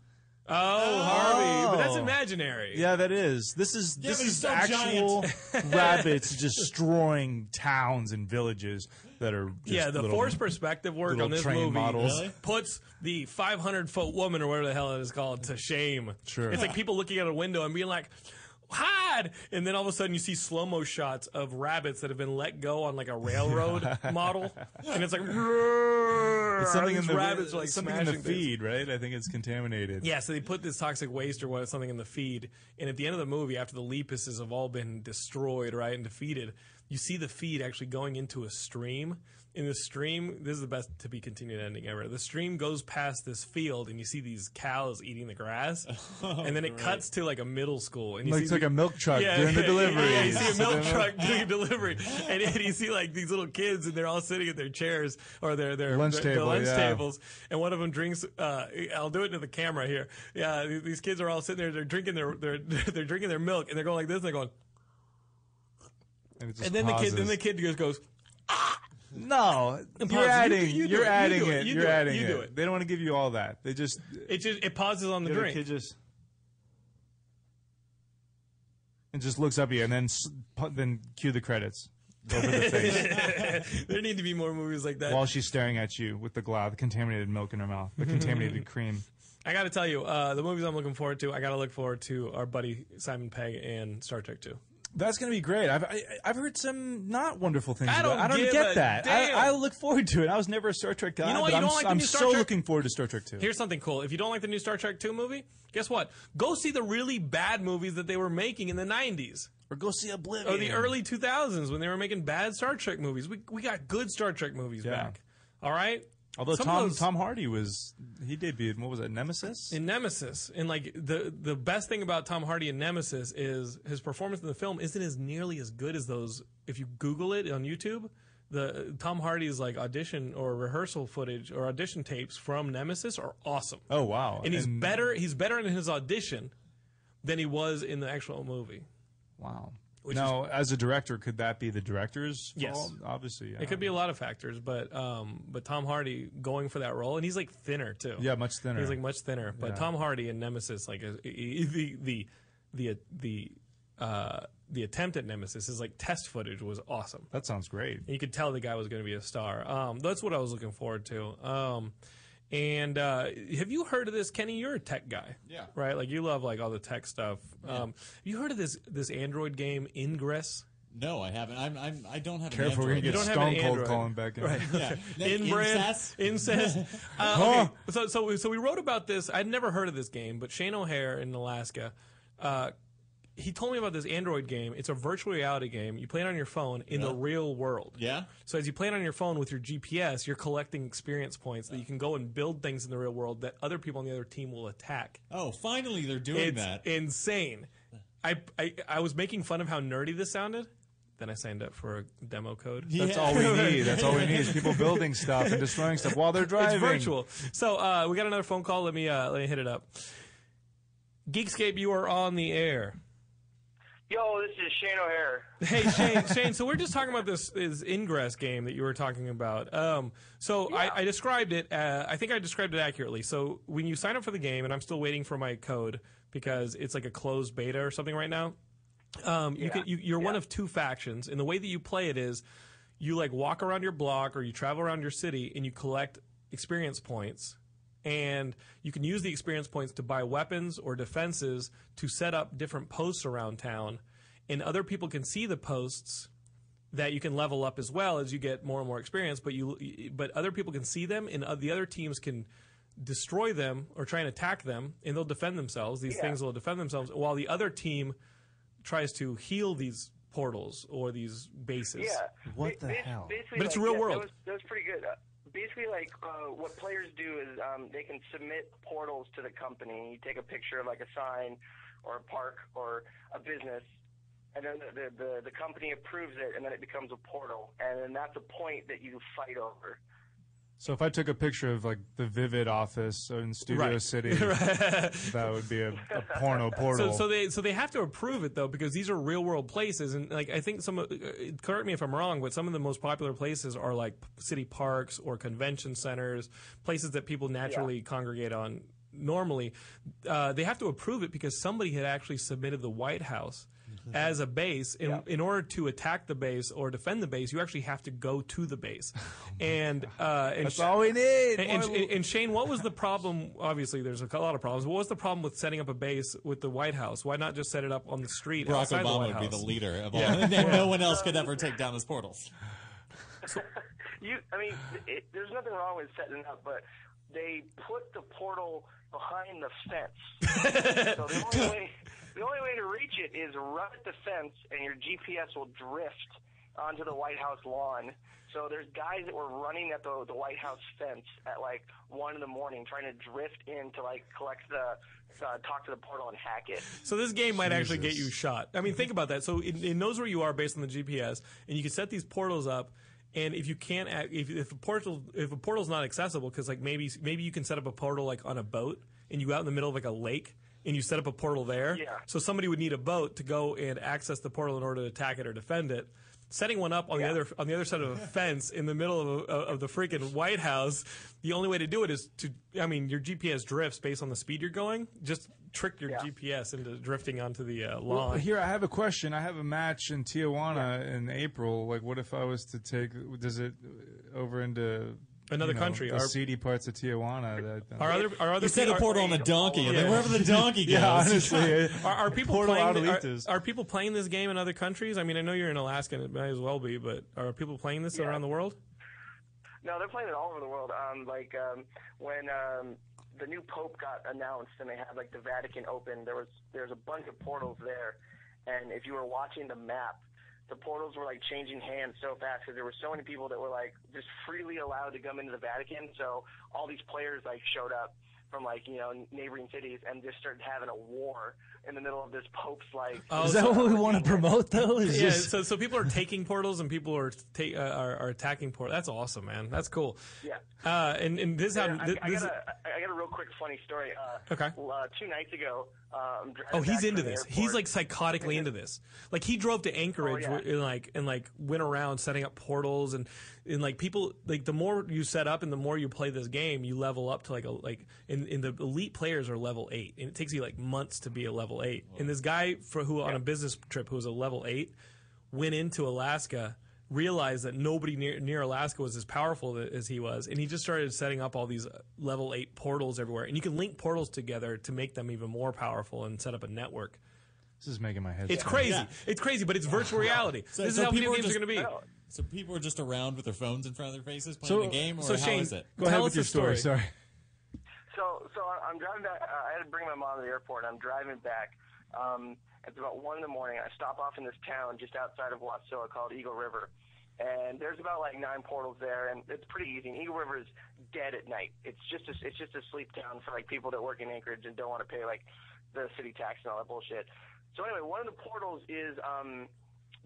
Oh, oh, Harvey, but that's Oh. imaginary. Yeah, that is. This is Yeah, this but he's is so actual rabbits destroying towns and villages that are just yeah, the little- forced perspective work little on this train movie models. Really? puts the 500 foot woman or whatever the hell it is called to shame. Sure. It's like people looking out a window and being like, hide! And then all of a sudden you see slow mo shots of rabbits that have been let go on like a railroad model. And it's like, It's something in the rabbits like something in the smashing things. feed, right? I think it's contaminated. Yeah, so they put this toxic waste or what, something in the feed, and at the end of the movie, after the lepuses have all been destroyed, right, and defeated, you see the feed actually going into a stream. In the stream, this is the best to be continued ending ever. The stream goes past this field, and you see these cows eating the grass, and then it cuts to like a middle school, and you Like see it's like a milk truck doing the delivery. Yeah, you see a milk truck doing a delivery, and, and you see like these little kids, and they're all sitting at their chairs or their their Lunch their, their lunch yeah. tables, and one of them drinks. Uh, I'll do it to the camera here. Yeah, these- these kids are all sitting there. They're drinking their they're they're drinking their milk, and they're going like this. And they're going, And, and then the kid then the kid just goes. No, you're. Adding. you You, are adding it, you You're do it, you do it. They don't want to give you all that. They just It just it pauses on the the drink. kid just and just looks up at you, and then then cue the credits over the face there need to be more movies like that. while she's staring at you with the glove, the contaminated milk in her mouth, the contaminated cream. I got to tell you, uh, the movies I'm looking forward to. I got to look forward to our buddy Simon Pegg and Star Trek Two. That's going to be great. I've I, I've heard some not wonderful things. I about it. don't I don't get that. I, I look forward to it. I was never a Star Trek guy. You know what? You I'm, don't like the I'm new Star so Trek? looking forward to Star Trek 2. Here's something cool. If you don't like the new Star Trek 2 movie, guess what? Go see the really bad movies that they were making in the 90s. Or go see Oblivion. Or the early 2000s when they were making bad Star Trek movies. We, we got good Star Trek movies Yeah. back. All right? Although Some Tom those- Tom Hardy was he debuted. What was it? Nemesis. in Nemesis. And like the the best thing about Tom Hardy in Nemesis is his performance in the film isn't as nearly as good as those. If you Google it on YouTube, the Tom Hardy's like audition or rehearsal footage or audition tapes from Nemesis are awesome. oh wow! and he's better. He's better in his audition than he was in the actual movie. Wow. Which now, as a director, could that be the director's Yes. fault? Obviously, yeah. It could be a lot of factors, but um, but Tom Hardy going for that role, and he's like thinner too. Yeah, much thinner. He's like much thinner. But Yeah. Tom Hardy in Nemesis, like the the the the uh, the attempt at Nemesis is like test footage was awesome. That sounds great. You could tell the guy was going to be a star. Um, that's what I was looking forward to. Um, and uh, have you heard of this, Kenny? You're a tech guy, Yeah. right? Like you love like all the tech stuff. Um, have you heard of this this Android game Ingress? No, I haven't. I'm, I'm I don't have. Careful, an we're Android. gonna You get don't Stone Cold calling back in. Right. Yeah. Inbrand, Incest? incest. Uh, okay. So, so, so we wrote about this. I'd never heard of this game, but Shane O'Hare in Alaska, uh, he told me about this Android game. It's a virtual reality game. You play it on your phone in the real world. Yeah. So as you play it on your phone with your GPS, you're collecting experience points that you can go and build things in the real world that other people on the other team will attack. Oh, finally they're doing it's that. insane. I, I I was making fun of how nerdy this sounded. Then I signed up for a demo code. That's all we need. That's all we need is people building stuff and destroying stuff while they're driving. It's virtual. So uh, we got another phone call. Let me uh, let me hit it up. Geekscape, you are on the air. Yo, this is Shane O'Hare. Hey Shane, Shane. So we're just talking about this is Ingress game that you were talking about. Um, so I, I described it. Uh, I think I described it accurately. So when you sign up for the game, and I'm still waiting for my code because it's like a closed beta or something right now. Um, you can, you, you're one of two factions, and the way that you play it is, you like walk around your block or you travel around your city and you collect experience points, and you can use the experience points to buy weapons or defenses to set up different posts around town, and other people can see the posts that you can level up as well as you get more and more experience. But you, but other people can see them, and uh, the other teams can destroy them or try and attack them, and they'll defend themselves. These Yeah. things will defend themselves, while the other team tries to heal these portals or these bases. Yeah. What the Ba- hell? Basically, But it's like, real yeah, world. That was, that was pretty good. Uh, basically, like uh, what players do is um, they can submit portals to the company. You take a picture of like a sign or a park or a business, and then the, the, the, the company approves it, and then it becomes a portal, and then that's a point that you fight over. So if I took a picture of like the Vivid office in Studio Right. City, that would be a, a porno portal. So, so they so they have to approve it though because these are real world places and like I think some of- uh, correct me if I'm wrong but some of the most popular places are like city parks or convention centers places that people naturally congregate on normally uh, they have to approve it because somebody had actually submitted the White House as a base in, in order to attack the base or defend the base you actually have to go to the base and uh, and That's Sh- all we need. and, and, and- and Shane, what was the problem? Obviously, there's a lot of problems. What was the problem with setting up a base with the White House? Why not just set it up on the street Barack outside the Obama White would be the leader of all. Yeah. and no one else could ever take down his portals. You, I mean, it, there's nothing wrong with setting it up, but they put the portal behind the fence. so the only way, the only way to reach it is run at the fence, and your GPS will drift onto the White House lawn. So there's guys that were running at the the White House fence at like one in the morning, trying to drift in to like collect the, uh, talk to the portal and hack it. So this game might actually get you shot. I mean, think about that. So it, it knows where you are based on the GPS, and you can set these portals up. And if you can't, act, if if a portal if a portal's not accessible, because like maybe maybe you can set up a portal like on a boat, and you go out in the middle of like a lake, and you set up a portal there. Yeah. So somebody would need a boat to go and access the portal in order to attack it or defend it. Setting one up on the other on the other side of a fence in the middle of, a, of the freaking White House, the only way to do it is to. I mean, your GPS drifts based on the speed you're going. Just trick your GPS into drifting onto the uh, Well, lawn. here I have a question. I have a match in Tijuana in April. Like, what if I was to take? Does it uh, over into Another you know, country. the Our- seedy parts of Tijuana? That, Are other are other You set a are- portal on a donkey, and then Yeah. wherever the donkey goes. Yeah, honestly, Are, are people playing? Adelitas. Are, are people playing this game in other countries? I mean, I know you're in Alaska, and it might as well be, but are people playing this around the world? No, they're playing it all over the world. Um, like um, when um, the new pope got announced and they had like the Vatican open, there was there was a bunch of portals there, and if you were watching the map, the portals were like changing hands so fast because there were so many people that were like just freely allowed to come into the Vatican. So all these players like showed up from like you know neighboring cities and just started having a war in the middle of this Pope's like. Oh, Is that what we want to promote, though? Is yeah, just- so so people are taking portals and people are ta- uh, are, are attacking portals. That's awesome, man. That's cool. Yeah. Uh, and and this how Yeah, I, this, I got a I got a real quick funny story. Uh, Okay. Uh, two nights ago, uh, Oh, he's into this. airport. He's like psychotically into this. Like he drove to Anchorage Oh, yeah. and like and like went around setting up portals and and like people like the more you set up and the more you play this game, you level up to like a like in, in the elite players are level eight and it takes you like months to be a level eight. And this guy for who on a business trip who was a level eight went into Alaska. Realized that nobody near, near Alaska was as powerful as he was, and he just started setting up all these uh, level eight portals everywhere. And you can link portals together to make them even more powerful and set up a network. This is making my head. It's spin. crazy. It's crazy, but it's virtual reality. So, this so is how people video games just, are going to be. So people are just around with their phones in front of their faces playing So- the game, or so how Shane, is it? Go ahead with your story. story. Sorry. So, so I- I'm driving back. Uh, I had to bring my mom to the airport. I'm driving back. Um, it's about one in the morning. I stop off in this town just outside of Wasilla called Eagle River, and there's about like nine portals there, and it's pretty easy. And Eagle River is dead at night. It's just a, it's just a sleep town for like people that work in Anchorage and don't want to pay like the city tax and all that bullshit. So anyway, one of the portals is um,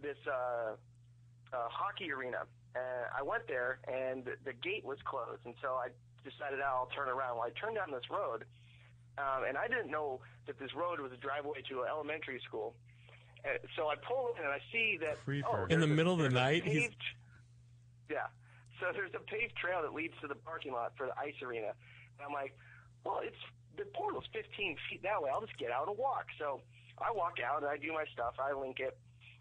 this uh, uh, hockey arena. And I went there, and the, gate was closed, and so I decided "Oh, I'll turn around. Well, I turned down this road, um, and I didn't know that this road was a driveway to an elementary school. Uh, so I pull in, and I see that oh, In the there's a- middle of the there's a night, he's paved, yeah. So there's a paved trail that leads to the parking lot for the ice arena. And I'm like, well, it's the portal's 15 feet that way. I'll just get out and walk. So I walk out and I do my stuff. I link it.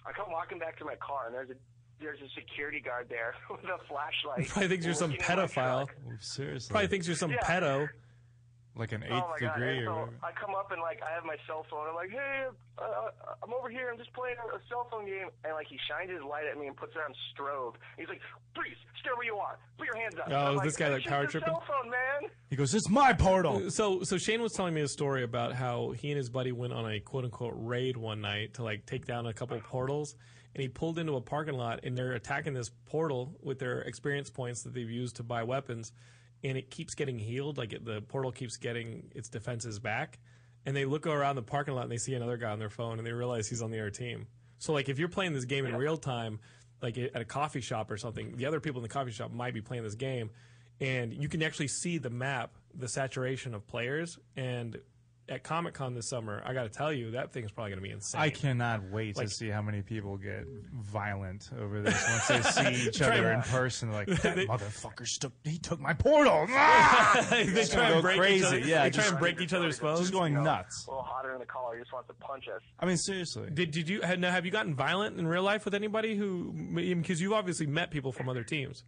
I come walking back to my car, and there's a there's a security guard there with a flashlight. Probably thinks you're some looking in my pedophile. truck. Seriously. Probably thinks you're some Yeah. pedo. Like an eighth Oh my degree And or so whatever. I come up and like I have my cell phone. I'm like, hey, uh, I'm over here. I'm just playing a, a cell phone game. And like he shines his light at me and puts it on strobe. He's like, please stay where you are. Put your hands up. Oh, I'm is this guy, like, power tripping?" Cell phone, man. He goes, "It's my portal." So, so Shane was telling me a story about how he and his buddy went on a quote unquote raid one night to like take down a couple portals, and he pulled into a parking lot, and they're attacking this portal with their experience points that they've used to buy weapons, and it keeps getting healed. Like it, the portal keeps getting its defenses back, and they look around the parking lot and they see another guy on their phone, and they realize he's on the other team. So, like if you're playing this game in real time, like at a coffee shop or something, the other people in the coffee shop might be playing this game, and you can actually see the map, the saturation of players. And at Comic Con this summer, I got to tell you, that thing's probably going to be insane. I cannot wait Like- to see how many people get violent over this once they see each other and- in person. Like that They- motherfucker took he took my portal. Ah! they Just try gonna and go break crazy. each other. Yeah, they try and break each other's phones. Just going You know, nuts. A little hotter in the collar. He just wants to punch us. I mean, seriously. Did did you have, now have you gotten violent in real life with anybody who because you've obviously met people from other teams?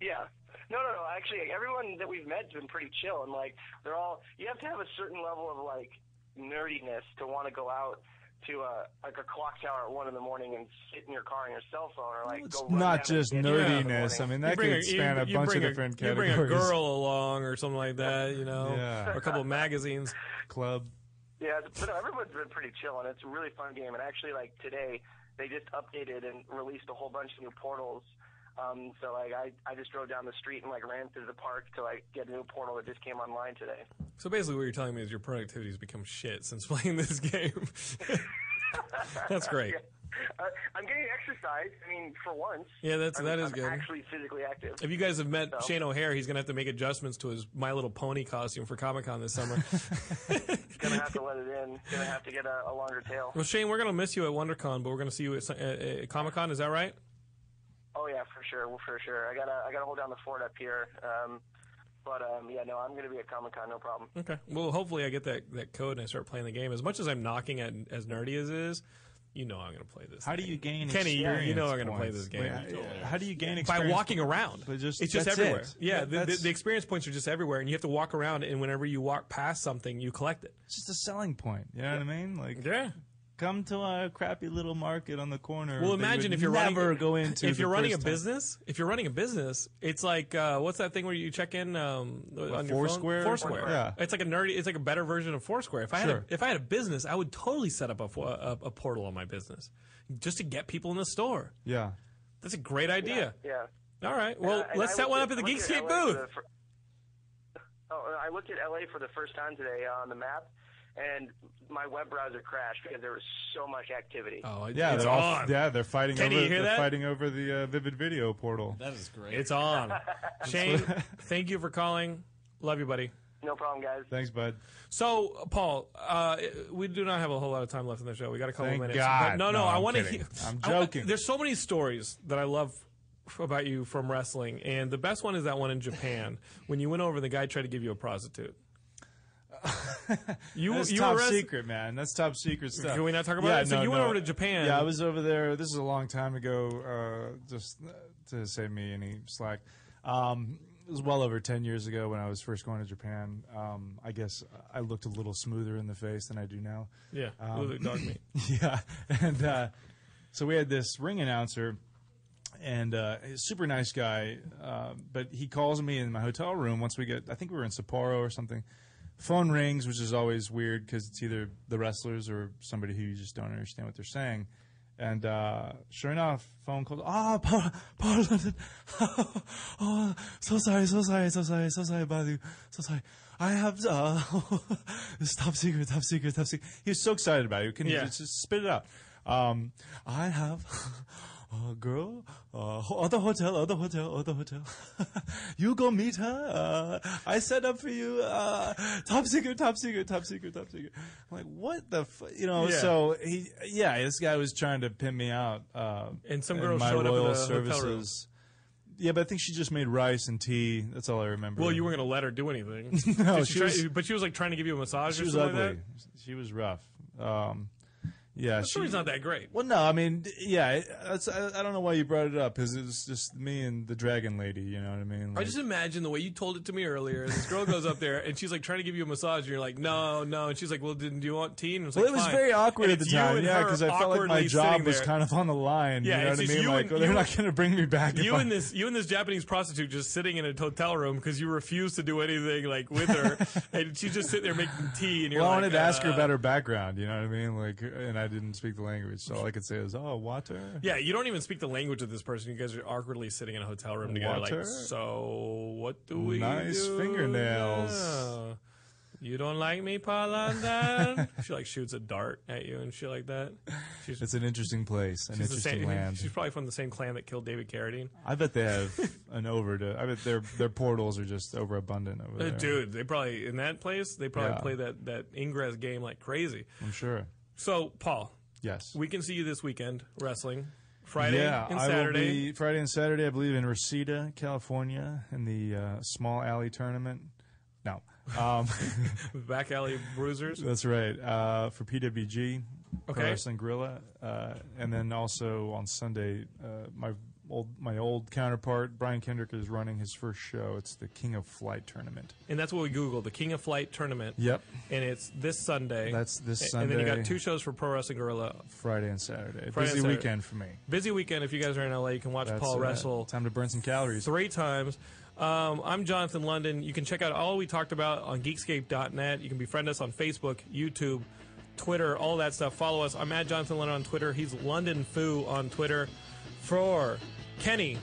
Yeah. No, no, no. Actually, everyone that we've met's been pretty chill, and like they're all. You have to have a certain level of like nerdiness to want to go out to a like a clock tower at one in the morning and sit in your car on your cell phone, or like It's go. not down just and get in the nerdiness. I mean, that bring could span a you bunch of bring different You categories. bring a girl along or something like that, you know, Yeah. or a couple of magazines. Club. Yeah, but no, everyone's been pretty chill, and it's a really fun game. And actually, like today, they just updated and released a whole bunch of new portals. Um, so like I, I just drove down the street and like ran through the park to like get a new portal that just came online today. So basically, what you're telling me is your productivity has become shit since playing this game. That's great. Uh, I'm getting exercise. I mean, for once. Yeah, that's- I'm, that is I'm good. Actually, physically active. If you guys have met So- Shane O'Hare, he's gonna have to make adjustments to his My Little Pony costume for Comic Con this summer. He's gonna have to let it in. Gonna have to get a, a longer tail. well, Shane, we're gonna miss you at WonderCon, but we're gonna see you at, at, at Comic Con. Is that right? Oh yeah, for sure, well, for sure. I gotta I gotta hold down the fort up here. Um, but um, yeah, no, I'm gonna be at Comic Con, no problem. Okay. Well, hopefully I get that, that code and I start playing the game. As much as I'm knocking at as nerdy as it is, you know I'm going to play this. How do you gain Kenny? you- You know I'm going to play this game. Wait, how do you gain experience? By walking around. But just- it's just everywhere. it. Yeah, Yeah, the, the, the experience points are just everywhere, and you have to walk around. And whenever you walk past something, you collect it. It's just a selling point. You know what I mean? Like, yeah. Come to a crappy little market on the corner. Well, imagine if you're never running, go into. If you're running a first time. business, if you're running a business, it's like uh, what's that thing where you check in um, on your Foursquare? phone? Foursquare. Yeah. It's like a nerdy. It's like a better version of Foursquare. If I had a, if I had a business, I would totally set up a, a, a portal on my business just to get people in the store. Yeah. That's a great idea. Yeah. All right. Well, And let's set one up at the looked at Geekscape booth. the fir- Oh, I looked at LA for the first time today on the map, and my web browser crashed because there was so much activity. Oh, Yeah, it's they're all, on. yeah, they're fighting Can over. you hear they're that? fighting over the uh, Vivid Video portal. That is great. It's on. Shane, thank you for calling. Love you, buddy. No problem, guys. Thanks, bud. So, Paul, uh, we do not have a whole lot of time left in the show. We got a couple Thank minutes. God. But no, no, No, I want to hear. I'm I joking. there's so many stories that I love about you from wrestling, and the best one is that one in Japan when you went over. and The guy tried to give you a prostitute. You, That's you top arrest- secret, man. That's top secret stuff. Can we not talk about yeah, it? So no, you went no. over to Japan. Yeah, I was over there. This is a long time ago. Uh, just to save me any slack. Um, it was well over ten years ago when I was first going to Japan. Um, I guess I looked a little smoother in the face than I do now. Yeah, Um, dog meat. yeah, and uh, so we had this ring announcer, and uh, he's super nice guy. Uh, but he calls me in my hotel room once we get. I think we were in Sapporo or something. Phone rings, which is always weird because it's either the wrestlers or somebody who you just don't understand what they're saying. And uh, sure enough, phone call. Ah, Paul, Paul London. oh, so sorry, so sorry, so sorry, so sorry about you. So sorry. I have uh, this top secret, top secret, top secret. He was so excited about it. Can Yeah. you just, just spit it out? Um, I have a girl, uh, other hotel, other hotel, other hotel. you go meet her. Uh, I set up for you. Uh, top secret, top secret, top secret, top secret. I'm like, what the, fu-? you know? Yeah. So he, yeah, this guy was trying to pin me out. Uh, And some girl my showed up at royal the hotel room. services. Yeah, but I think she just made rice and tea. That's all I remember. Well, you weren't going to let her do anything. No, Did she try- was- but she was like trying to give you a massage. she or was something ugly. Like She was rough. Um, yeah? The story's not that great. Well, no, I mean, yeah, that's, I, I don't know why you brought it up because it was just me and the dragon lady. You know what I mean? I just imagine the way you told it to me earlier. This girl goes up there and she's like trying to give you a massage, and you're like, no, no. And she's like, well, didn't do you want tea? And it's well, like, it was "Fine." very awkward And at the time, yeah, because I felt like my job was kind of on the line. Yeah, you know what I mean? Like, and, well, they're not going to bring me back. You I- and this, you and this Japanese prostitute just sitting in a hotel room because you refuse to do anything like with her, and she's just sitting there making tea, and you're well, I wanted to ask her uh, about her background. You know what I mean? Like, and I didn't speak the language, so all I could say was, "Oh, water." Yeah, you don't even speak the language of this person. You guys are awkwardly sitting in a hotel room together. Water? Like, so what do we Nice do fingernails. now? You don't like me, Paul London? she like shoots a dart at you and shit like that. She's, It's an interesting place, an she's the interesting same, land. She's probably from the same clan that killed David Carradine. I bet they have an overdose. I bet their their portals are just overabundant over Uh, there. Dude, they probably in that place. They probably Yeah. play that that Ingress game like crazy. I'm sure. So, Paul, Yes. we can see you this weekend wrestling Friday yeah, and I will Saturday. be Friday and Saturday, I believe, in Reseda, California, in the uh, small alley tournament. No, um, Back alley bruisers. that's right uh, for PWG, Pro Okay. Wrestling Guerrilla, uh, and then also on Sunday, uh, my old my old counterpart Brian Kendrick is running his first show. It's the King of Flight tournament. And that's what we Googled, the King of Flight tournament. Yep. And it's this Sunday. That's this A- And then you got two shows for Pro Wrestling Guerrilla. Friday and Saturday. Friday Busy and Saturday. weekend for me. Busy weekend. If you guys are in LA, you can watch That's Paul right. wrestle Time to burn some calories. three times. Um, I'm Jonathan London. You can check out all we talked about on Geekscape.net. You can befriend us on Facebook, YouTube, Twitter, all that stuff. Follow us. I'm at Jonathan London on Twitter. He's London Foo on Twitter. For Kenny,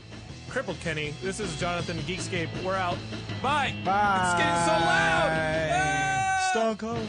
Crippled Kenny, this is Jonathan Geekscape. We're out. Bye. Bye. It's getting so loud. Ah! Stone Cold.